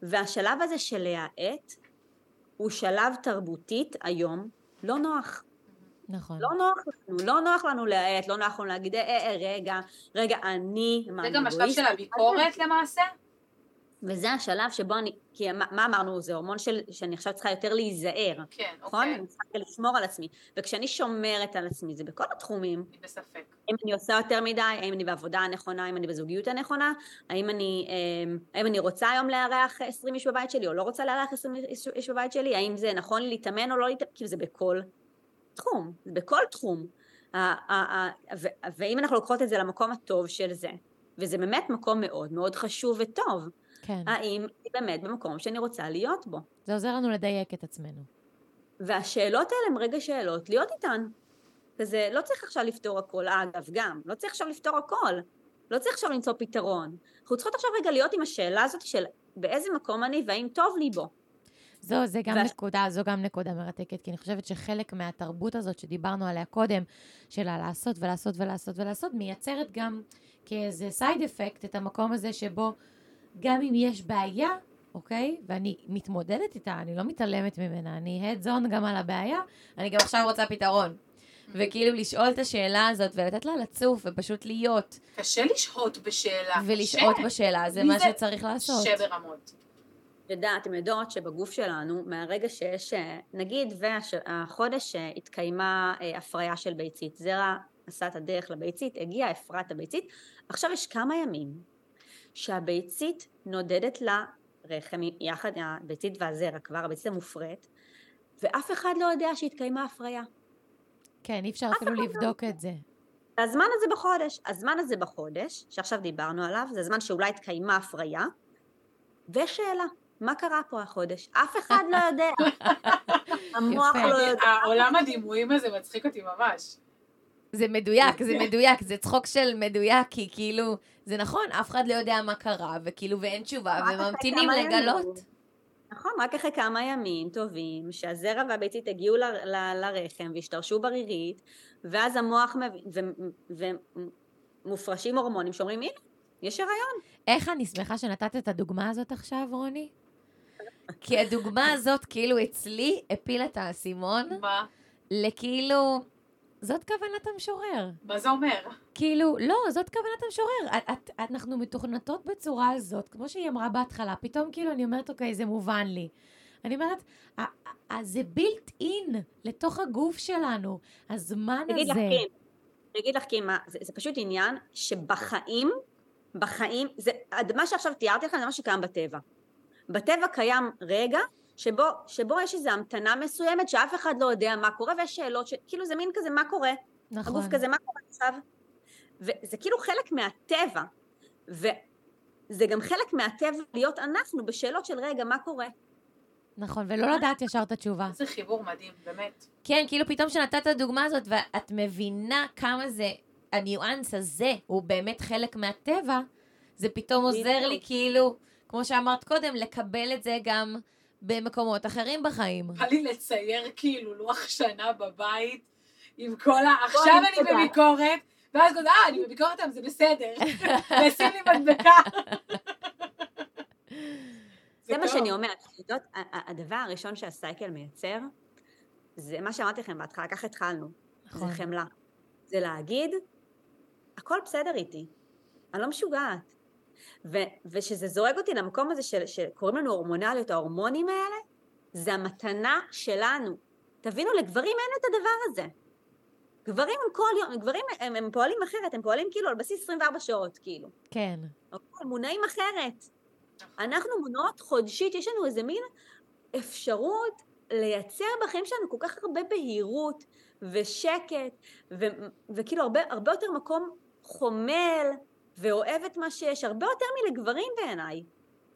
והשלב הזה של להאט הוא שלב תרבותית היום לא נוח. נכון. לא נוח לנו, לא נוח לנו להאט, לא נוח לנו להגיד, אה, אה, אה, רגע, רגע, אני, זה גם השלב? של הביקורת למעשה? וזה השלב שבו אני, כי מה, מה אמרנו, זה הורמון של, שאני עכשיו צריכה יותר להיזהר, כן, נכון? אוקיי. אני צריכה לשמור על עצמי. וכשאני שומרת על עצמי, זה בכל התחומים, אני בספק. האם אני עושה יותר מדי, האם אני בעבודה הנכונה, האם אני בזוגיות הנכונה, האם אני, אמ, האם אני רוצה היום לארח 20 איש בבית שלי, או לא רוצה לארח 20 איש- איש בבית שלי, האם זה נכון לי להתאמן או לא להתאמן, כאילו זה בכל תחום, בכל תחום. ואם אנחנו לוקחות את זה למקום הטוב של זה, וזה באמת מקום מאוד מאוד חשוב וטוב, כן. האם אני באמת במקום שאני רוצה להיות בו. זה עוזר לנו לדייק את עצמנו. והשאלות האלה הן רגע שאלות, להיות איתן. כזה, לא צריך עכשיו לפתור הכל, אגב, גם, לא צריך עכשיו לפתור הכל. לא צריך עכשיו למצוא פתרון. אנחנו צריכות עכשיו רגע להיות עם השאלה הזאת של באיזה מקום אני והאם טוב לי בו. זו, זה גם וה- נקודה, זו גם נקודה מרתקת, כי אני חושבת שחלק מהתרבות הזאת שדיברנו עליה קודם, של הלעשות ולעשות ולעשות ולעשות, מייצרת גם כאיזה סייד אפקט את המקום הזה שבו גם אם יש בעיה, אוקיי? ואני מתמודדת איתה, אני לא מתעלמת ממנה, אני head zone גם על הבעיה, אני גם עכשיו רוצה פתרון. וכאילו לשאול את השאלה הזאת ולתת לה לצוף ופשוט להיות קשה לשהות בשאלה. ולשהות קשה. בשאלה, זה מה זה? שצריך לעשות. קשה ברמות. יודעת, אתם יודעות שבגוף שלנו, מהרגע שיש, אה, נגיד, והחודש אה, התקיימה אה, הפריה של ביצית, זרע עשה את הדרך לביצית, הגיעה, הפרה את הביצית, עכשיו יש כמה ימים שהביצית נודדת לרחם יחד, הביצית והזרע כבר, הביצית המופרית, ואף אחד לא יודע שהתקיימה הפריה. כן, אי אפשר אפילו לבדוק את זה. הזמן הזה בחודש, הזמן הזה בחודש, שעכשיו דיברנו עליו, זה זמן שאולי התקיימה הפריה, ושאלה, מה קרה פה החודש? אף אחד לא יודע. המוח. לא יודע. העולם הדימויים הזה מצחיק אותי ממש. זה מדויק, זה מדויק, זה צחוק של מדויק, כי כאילו, זה נכון, אף אחד לא יודע מה קרה, וכאילו, ואין תשובה, וממתינים לגלות. נכון, רק אחרי כמה ימים טובים, שהזרע והביצית הגיעו ל- ל- לרחם והשתרשו ברירית, ואז המוח מבין, ומופרשים הורמונים שאומרים, הנה, יש הריון. איך אני שמחה שנתת את הדוגמה הזאת עכשיו, רוני? כי הדוגמה הזאת, כאילו, אצלי, הפילה את האסימון מה? לכאילו, זאת כוונת המשורר. מה זה אומר? כאילו, לא, זאת כוונת המשורר. את, את, אנחנו מתוכנתות בצורה הזאת, כמו שהיא אמרה בהתחלה, פתאום כאילו אני אומרת, אוקיי, זה מובן לי. אני אומרת, "ה- ה- זה בילט אין לתוך הגוף שלנו, הזמן לך, הזה. אני אגיד לך, קים, מה, זה, זה פשוט עניין שבחיים, בחיים, זה, מה שעכשיו תיארתי לכם זה מה שקיים בטבע. בטבע קיים רגע שבו, שבו יש איזו המתנה מסוימת שאף אחד לא יודע מה קורה ויש שאלות, ש, כאילו זה מין כזה מה קורה, נכון. הגוף כזה מה קורה עכשיו, וזה כאילו חלק מהטבע, וזה גם חלק מהטבע להיות אנחנו בשאלות של רגע מה קורה. נכון, ולא לדעת ישר את התשובה. זה חיבור מדהים, באמת. כן, כאילו פתאום שנתת את הדוגמה הזאת, ואת מבינה כמה זה, הניואנס הזה הוא באמת חלק מהטבע, זה פתאום עוזר לי. כאילו, כמו שאמרת קודם, לקבל את זה גם במקומות אחרים בחיים. בא לי לצייר כאילו לוח שנה בבית, עם כל ה... עכשיו אני. בביקורת, ואז כזה, אה, אני בביקורת היום, זה בסדר. ושים לי מדבקה. זה מה. שאני אומרת, את יודעת, ה- ה- הדבר הראשון שהסייקל מייצר, זה מה שאמרתי לכם בהתחלה, ככה התחלנו, זה נכון. חמלה. זה להגיד, הכל בסדר איתי, אני לא משוגעת. ו- ושזה זורק אותי למקום הזה של, שקוראים לנו הורמונליות, ההורמונים האלה, זה המתנה שלנו. תבינו, לגברים אין את הדבר הזה. גברים הם כל יום, גברים הם, הם פועלים אחרת, הם פועלים כאילו על בסיס 24 שעות, כאילו. כן. אוקיי, מונעים אחרת. אנחנו מונעות חודשית, יש לנו איזה מין אפשרות לייצר בחיים שלנו כל כך הרבה בהירות ושקט, ו- וכאילו הרבה, הרבה יותר מקום חומל ואוהב את מה שיש, הרבה יותר מלגברים בעיניי.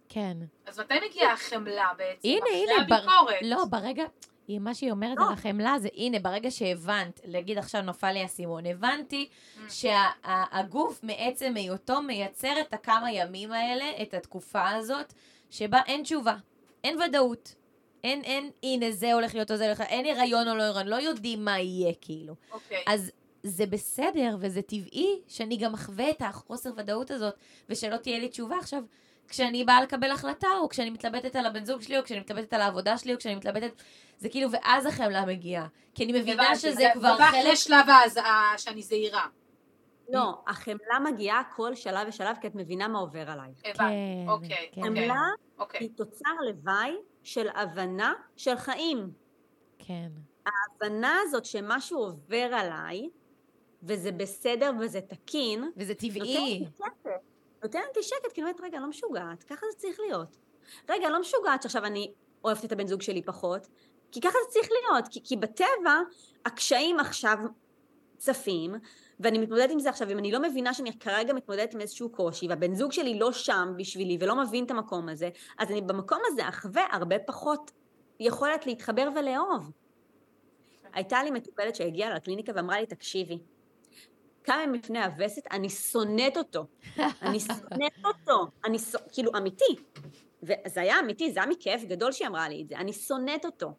כן. אז מתי מגיעה החמלה בעצם? הנה, אחרי הנה, בר- הביקורת. לא, ברגע, היא- מה שהיא אומרת לא. על החמלה זה, הנה, ברגע שהבנת, להגיד עכשיו נפל לי האסימון, הבנתי Mm. שהגוף מעצם היותו מייצר את הכמה ימים האלה, את התקופה הזאת, שבה אין תשובה, אין ודאות. אין, אין, הנה, זה הולך להיות או זה הולך להיות, אין הריון או לא הריון, לא יודעים מה יהיה, כאילו. אוקיי. אז זה בסדר וזה טבעי שאני גם אחווה את החוסר ודאות הזאת, ושלא תהיה לי תשובה עכשיו. כשאני באה לקבל החלטה, או כשאני מתלבטת על הבן זוג שלי, או כשאני מתלבטת על העבודה שלי, או כשאני מתלבטת... זה כאילו, ואז החמלה מגיעה. כי אני מבינה שזה זה כבר חלק... אחרי שלב ההז- ה- שאני זהירה. לא, החמלה מגיעה כל שלב ושלב כי את מבינה מה עובר עלייך. הבנתי. כן, אוקיי, כן. אוקיי. חמלה אוקיי. היא תוצר לוואי של הבנה של חיים. כן. ההבנה הזאת שמשהו עובר עליי, וזה בסדר וזה תקין, וזה טבעי. נותנת לי שקט, אומרת, רגע, לא משוגעת, ככה זה צריך להיות. רגע, לא משוגעת שעכשיו אני אוהבת את הבן זוג שלי פחות, כי ככה זה צריך להיות, כי, כי בטבע הקשיים עכשיו צפים, ואני מתמודדת עם זה עכשיו, אם אני לא מבינה שאני כרגע מתמודדת עם איזשהו קושי, והבן זוג שלי לא שם בשבילי ולא מבין את המקום הזה, אז אני במקום הזה אחווה הרבה פחות יכולת להתחבר ולאהוב. הייתה לי מטופלת שהגיעה לקליניקה ואמרה לי, תקשיבי, ימים לפני הווסת, אני שונאת אותו. אני שונאת אותו. אני ש... כאילו, אמיתי. וזה היה אמיתי, זה היה מכאב גדול שהיא אמרה לי את זה. אני שונאת אותו.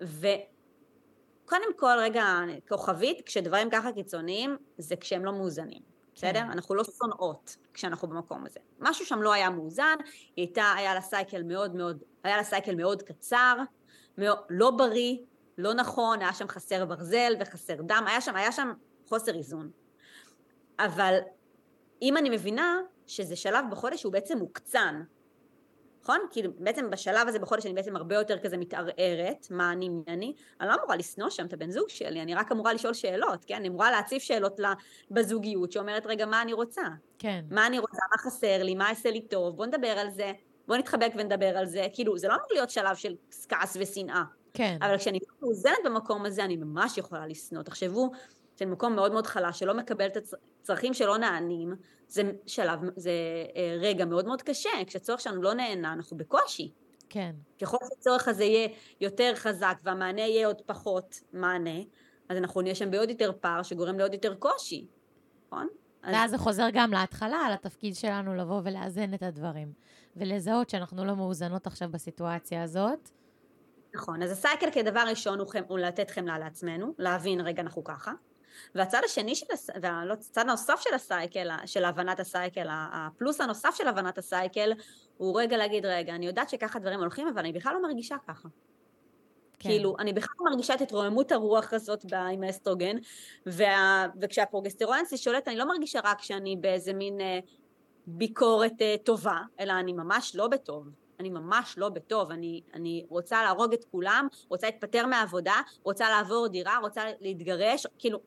וקודם כל, רגע, כוכבית, כשדברים ככה קיצוניים, זה כשהם לא מאוזנים. בסדר? אנחנו לא שונאות כשאנחנו במקום הזה. משהו שם לא היה מאוזן, היא הייתה, היה לה סייקל מאוד מאוד, היה לה סייקל מאוד קצר, מאוד, לא בריא, לא נכון, היה שם חסר ברזל וחסר דם, היה שם, היה שם חוסר איזון. אבל אם אני מבינה שזה שלב בחודש שהוא בעצם מוקצן, נכון? כאילו בעצם בשלב הזה בחודש אני בעצם הרבה יותר כזה מתערערת, מה אני מי אני, אני לא אמורה לשנוא שם את הבן זוג שלי, אני רק אמורה לשאול שאלות, כן? אני אמורה להציב שאלות בזוגיות שאומרת רגע מה אני רוצה, כן. מה אני רוצה, מה חסר לי, מה יעשה לי טוב, בוא נדבר על זה, בוא נתחבק ונדבר על זה, כאילו זה לא אמור להיות שלב של כעס ושנאה, כן. אבל כשאני מאוזנת במקום הזה, אני ממש יכולה לשנוא. תחשבו, זה מקום מאוד מאוד חלש, שלא מקבל את הצרכים שלא נענים, זה שלב, זה אה, רגע מאוד מאוד קשה. כשהצורך שלנו לא נענה, אנחנו בקושי. כן. ככל שהצורך הזה יהיה יותר חזק והמענה יהיה עוד פחות מענה, אז אנחנו נהיה שם בעוד יותר פער שגורם לעוד יותר קושי, נכון? אז- ואז זה חוזר גם להתחלה, על התפקיד שלנו לבוא ולאזן את הדברים. ולזהות שאנחנו לא מאוזנות עכשיו בסיטואציה הזאת. נכון, אז הסייקל כדבר ראשון הוא, חמ- הוא לתת חמלה לעצמנו, להבין רגע אנחנו ככה. והצד השני של, הס... והצד הנוסף של הסייקל, של הבנת הסייקל, הפלוס הנוסף של הבנת הסייקל, הוא רגע להגיד, רגע, אני יודעת שככה דברים הולכים, אבל אני בכלל לא מרגישה ככה. כן. כאילו, אני בכלל לא מרגישה את התרוממות הרוח הזאת ב- עם האסטרוגן, וה... וכשהפרוגסטרון אצלי שולט, אני לא מרגישה רק שאני באיזה מין אה, ביקורת אה, טובה, אלא אני ממש לא בטוב. אני ממש לא בטוב, אני, אני רוצה להרוג את כולם, רוצה להתפטר מהעבודה, רוצה לעבור דירה, רוצה להתגרש, כאילו,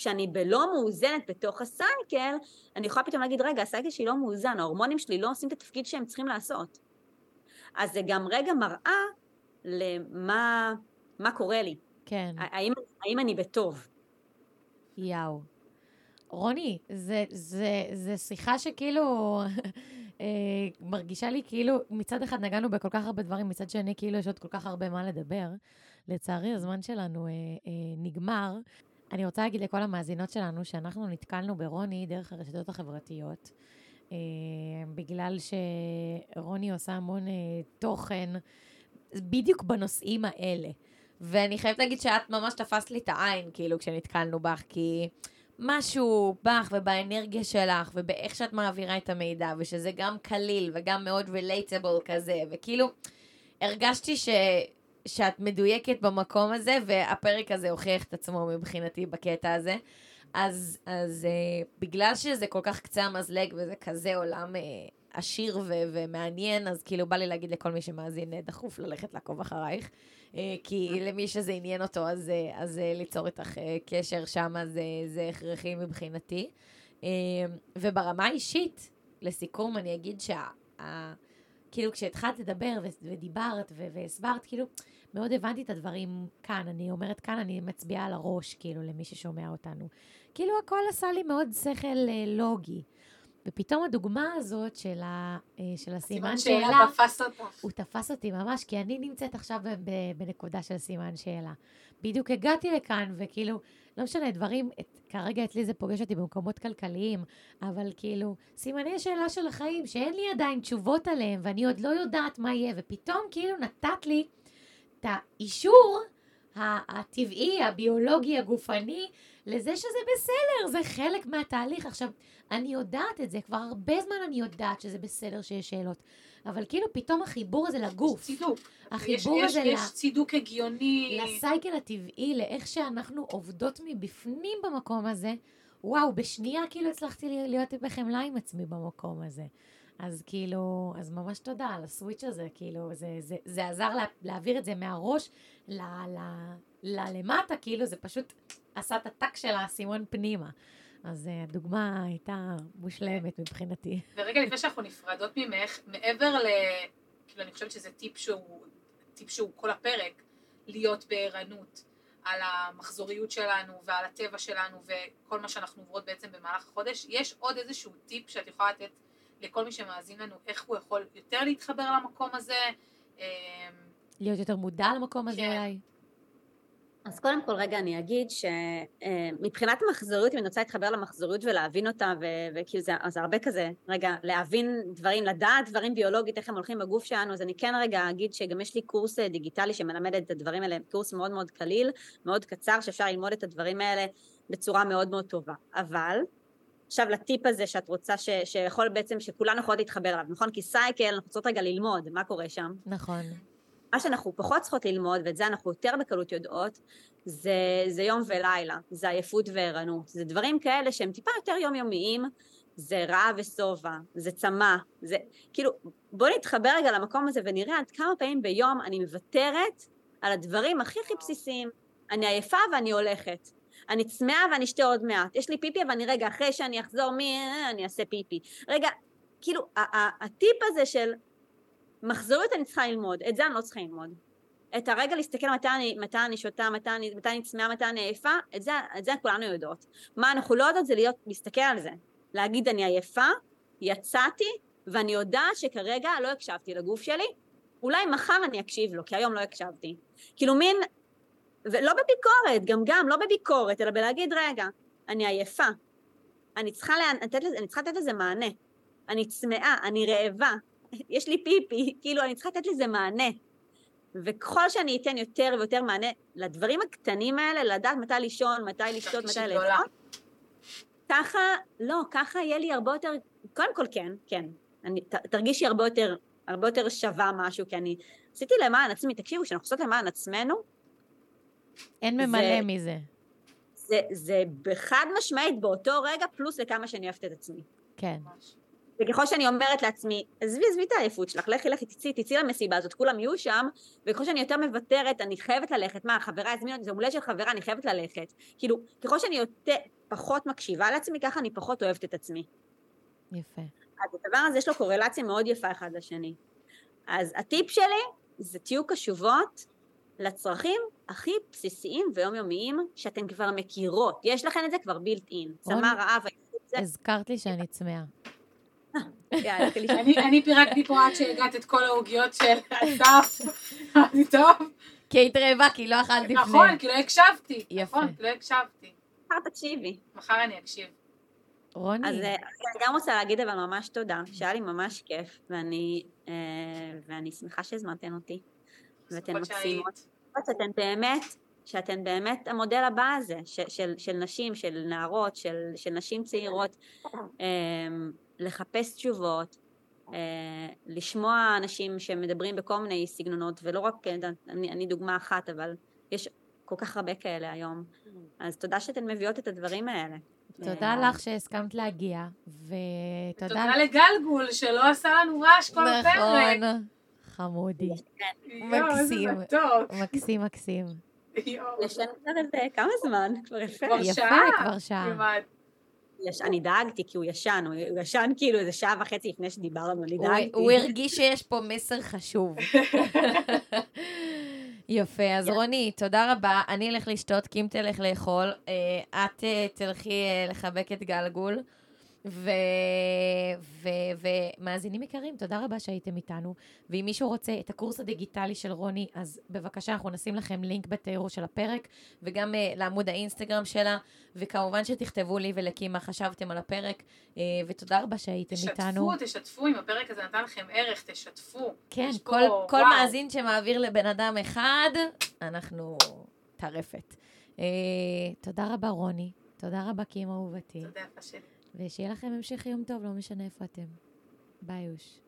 כשאני בלא מאוזנת בתוך הסייקל, אני יכולה פתאום להגיד, רגע, הסייקל שלי לא מאוזן, ההורמונים שלי לא עושים את התפקיד שהם צריכים לעשות. אז זה גם רגע מראה למה מה קורה לי, כן. האם, האם אני בטוב. יאו. רוני, זה, זה, זה שיחה שכאילו אה, מרגישה לי כאילו מצד אחד נגענו בכל כך הרבה דברים, מצד שני כאילו יש עוד כל כך הרבה מה לדבר. לצערי הזמן שלנו אה, אה, נגמר. אני רוצה להגיד לכל המאזינות שלנו שאנחנו נתקלנו ברוני דרך הרשתות החברתיות, אה, בגלל שרוני עושה המון אה, תוכן בדיוק בנושאים האלה. ואני חייבת להגיד שאת ממש תפסת לי את העין, כאילו, כשנתקלנו בך, כי משהו בך ובאנרגיה שלך ובאיך שאת מעבירה את המידע, ושזה גם קליל וגם מאוד רילייטבל כזה, וכאילו, הרגשתי ש... שאת מדויקת במקום הזה, והפרק הזה הוכיח את עצמו מבחינתי בקטע הזה. אז, אז אה, בגלל שזה כל כך קצה המזלג וזה כזה עולם אה, עשיר ו- ומעניין, אז כאילו בא לי להגיד לכל מי שמאזין, אה, דחוף ללכת לעקוב אחרייך. אה, כי למי שזה עניין אותו, אז, אה, אז אה, ליצור איתך אה, קשר שם, זה, זה הכרחי מבחינתי. אה, וברמה האישית, לסיכום, אני אגיד שה... כאילו, כשהתחלת לדבר ודיברת והסברת, כאילו, מאוד הבנתי את הדברים כאן. אני אומרת כאן, אני מצביעה על הראש, כאילו, למי ששומע אותנו. כאילו, הכל עשה לי מאוד שכל אה, לוגי. ופתאום הדוגמה הזאת של, ה, אה, של הסימן סימן שאלה, תפס אותך. הוא תפס אותי ממש, כי אני נמצאת עכשיו בנקודה של סימן שאלה. בדיוק הגעתי לכאן, וכאילו, לא משנה, דברים, את, כרגע אצלי זה פוגש אותי במקומות כלכליים, אבל כאילו, סימני שאלה של החיים, שאין לי עדיין תשובות עליהם, ואני עוד לא יודעת מה יהיה, ופתאום כאילו נתת לי את האישור הטבעי, הביולוגי, הגופני, לזה שזה בסדר, זה חלק מהתהליך. עכשיו, אני יודעת את זה, כבר הרבה זמן אני יודעת שזה בסדר שיש שאלות, אבל כאילו פתאום החיבור הזה לגוף, צידוק. החיבור יש, הזה יש, יש ל- צידוק הגיוני. לסייקל הטבעי, לאיך שאנחנו עובדות מבפנים במקום הזה, וואו, בשנייה כאילו הצלחתי להיות בחמלה עם עצמי במקום הזה. אז כאילו, אז ממש תודה על הסוויץ' הזה, כאילו, זה, זה, זה עזר לה, להעביר את זה מהראש ל, ל, ל, למטה, כאילו, זה פשוט עשה את הטק של האסימון פנימה. אז אה, הדוגמה הייתה מושלמת מבחינתי. ורגע לפני שאנחנו נפרדות ממך, מעבר ל... כאילו, אני חושבת שזה טיפ שהוא, טיפ שהוא כל הפרק, להיות בערנות על המחזוריות שלנו ועל הטבע שלנו וכל מה שאנחנו עוברות בעצם במהלך החודש. יש עוד איזשהו טיפ שאת יכולה לתת לכל מי שמאזין לנו, איך הוא יכול יותר להתחבר למקום הזה? אמ, להיות יותר מודע למקום הזה כן. אולי. אז קודם כל רגע אני אגיד שמבחינת מחזוריות, אם אני רוצה להתחבר למחזוריות ולהבין אותה, וכאילו זה, זה הרבה כזה, רגע, להבין דברים, לדעת דברים ביולוגית, איך הם הולכים בגוף שלנו, אז אני כן רגע אגיד שגם יש לי קורס אה, דיגיטלי שמלמד את הדברים האלה, קורס מאוד מאוד קליל, מאוד קצר, שאפשר ללמוד את הדברים האלה בצורה מאוד מאוד טובה. אבל, עכשיו לטיפ הזה שאת רוצה, ש, שיכול בעצם, שכולנו יכולות להתחבר אליו, נכון? כי סייקל, אנחנו רוצות רגע ללמוד, מה קורה שם? נכון. מה שאנחנו פחות צריכות ללמוד, ואת זה אנחנו יותר בקלות יודעות, זה, זה יום ולילה, זה עייפות וערנות. זה דברים כאלה שהם טיפה יותר יומיומיים, זה רעב ושובע, זה צמא, זה כאילו, בואו נתחבר רגע למקום הזה ונראה עד כמה פעמים ביום אני מוותרת על הדברים הכי הכי בסיסיים. אני עייפה ואני הולכת. אני צמאה ואני אשתה עוד מעט. יש לי פיפי ואני רגע, אחרי שאני אחזור מ... אני אעשה פיפי. רגע, כאילו, הטיפ הזה של מחזוריות אני צריכה ללמוד, את זה אני לא צריכה ללמוד. את הרגע להסתכל מתי אני, מתי אני שותה, מתי אני, מתי אני צמאה, מתי אני עייפה, את זה, את זה כולנו יודעות. מה אנחנו לא יודעות זה להיות, להסתכל על זה. להגיד אני עייפה, יצאתי, ואני יודעת שכרגע לא הקשבתי לגוף שלי, אולי מחר אני אקשיב לו, כי היום לא הקשבתי. כאילו מין, ולא בביקורת, גם גם, לא בביקורת, אלא בלהגיד, רגע, אני עייפה, אני צריכה, לתת, לזה- אני צריכה לתת לזה מענה. אני צמאה, אני רעבה, יש לי פיפי, כאילו אני צריכה לתת לזה מענה. וככל שאני אתן יותר ויותר מענה לדברים הקטנים האלה, לדעת מתי לישון, מתי לשתות, מתי. לאכול, ככה, לא, ככה יהיה לי הרבה יותר, קודם כל כן, כן. אני, ת, תרגישי הרבה יותר, הרבה יותר שווה משהו, כי אני עשיתי למען עצמי, תקשיבו, כשאנחנו עושות למען עצמנו, אין זה- ממלא מזה. זה, זה בחד משמעית באותו רגע, פלוס לכמה שאני אוהבת את עצמי. כן. וככל שאני אומרת לעצמי, עזבי, עזבי את העייפות שלך, לכי, לכי, תצאי, תצאי למסיבה הזאת, כולם יהיו שם, וככל שאני יותר מוותרת, אני חייבת ללכת, מה, חברה הזמינה אותי, זה הולדת של חברה, אני חייבת ללכת. כאילו, ככל שאני יותר, פחות מקשיבה לעצמי, ככה אני פחות אוהבת את עצמי. יפה. אז הדבר הזה יש לו קורלציה מאוד יפה אחד לשני. אז הטיפ שלי זה תהיו קשובות לצרכים הכי בסיסיים ויומיומיים שאתן כבר מכירות. יש לכן את זה כבר בילט אין. צמא רעב, הזכרת לי שאני צמאה. אני, אני פירקתי פה עד שהגעת את כל העוגיות של אסף. אמרתי, טוב, כי היית רעבה, כי לא אכלת לפני. נכון, כי לא הקשבתי. יפה. נכון, כי לא הקשבתי. מחר תקשיבי. מחר אני אקשיב. רוני, אז אה, אני גם רוצה להגיד אבל ממש תודה, שהיה לי ממש כיף, ואני, אה, ואני שמחה שהזמנתן אותי, ואתן מקסימות. שאתן באמת, שאתן באמת המודל הבא הזה, של, של נשים, של נערות, של, של נשים צעירות, אה, לחפש תשובות, אה, לשמוע אנשים שמדברים בכל מיני סגנונות, ולא רק, אה, אני, אני דוגמה אחת, אבל יש כל כך הרבה כאלה היום. אז תודה שאתן מביאות את הדברים האלה. תודה אה, לך שהסכמת להגיע, ותודה... תודה לגלגול שלא עשה לנו רעש כל הפרק. נכון, חמודי. איזה מקסים. מקסים, מקסים. יואו. ישן כבר איזה כמה זמן? כבר יפה. כבר יפה, שעה. כבר שעה. יש, אני דאגתי כי הוא ישן, הוא, הוא ישן כאילו איזה שעה וחצי לפני שדיברנו, אני הוא- דאגתי. הוא הרגיש שיש פה מסר חשוב. יפה, אז רוני, תודה רבה. אני אלך לשתות, קים תלך לאכול. אה, את אה, תלכי אה, לחבק את גלגול. ומאזינים יקרים, תודה רבה שהייתם איתנו. ואם מישהו רוצה את הקורס הדיגיטלי של רוני, אז בבקשה, אנחנו נשים לכם לינק בתיאור של הפרק, וגם uh, לעמוד האינסטגרם שלה, וכמובן שתכתבו לי ולקים מה חשבתם על הפרק, uh, ותודה רבה שהייתם איתנו. תשתפו, תשתפו, אם הפרק הזה נתן לכם ערך, תשתפו. כן, יש פה- כל, כל וואו. מאזין שמעביר לבן אדם אחד, אנחנו טרפת. אה, תודה רבה, רוני. תודה רבה, קים אהובתי. תודה שלי. ושיהיה לכם המשך יום טוב, לא משנה איפה אתם. ביי, יוש.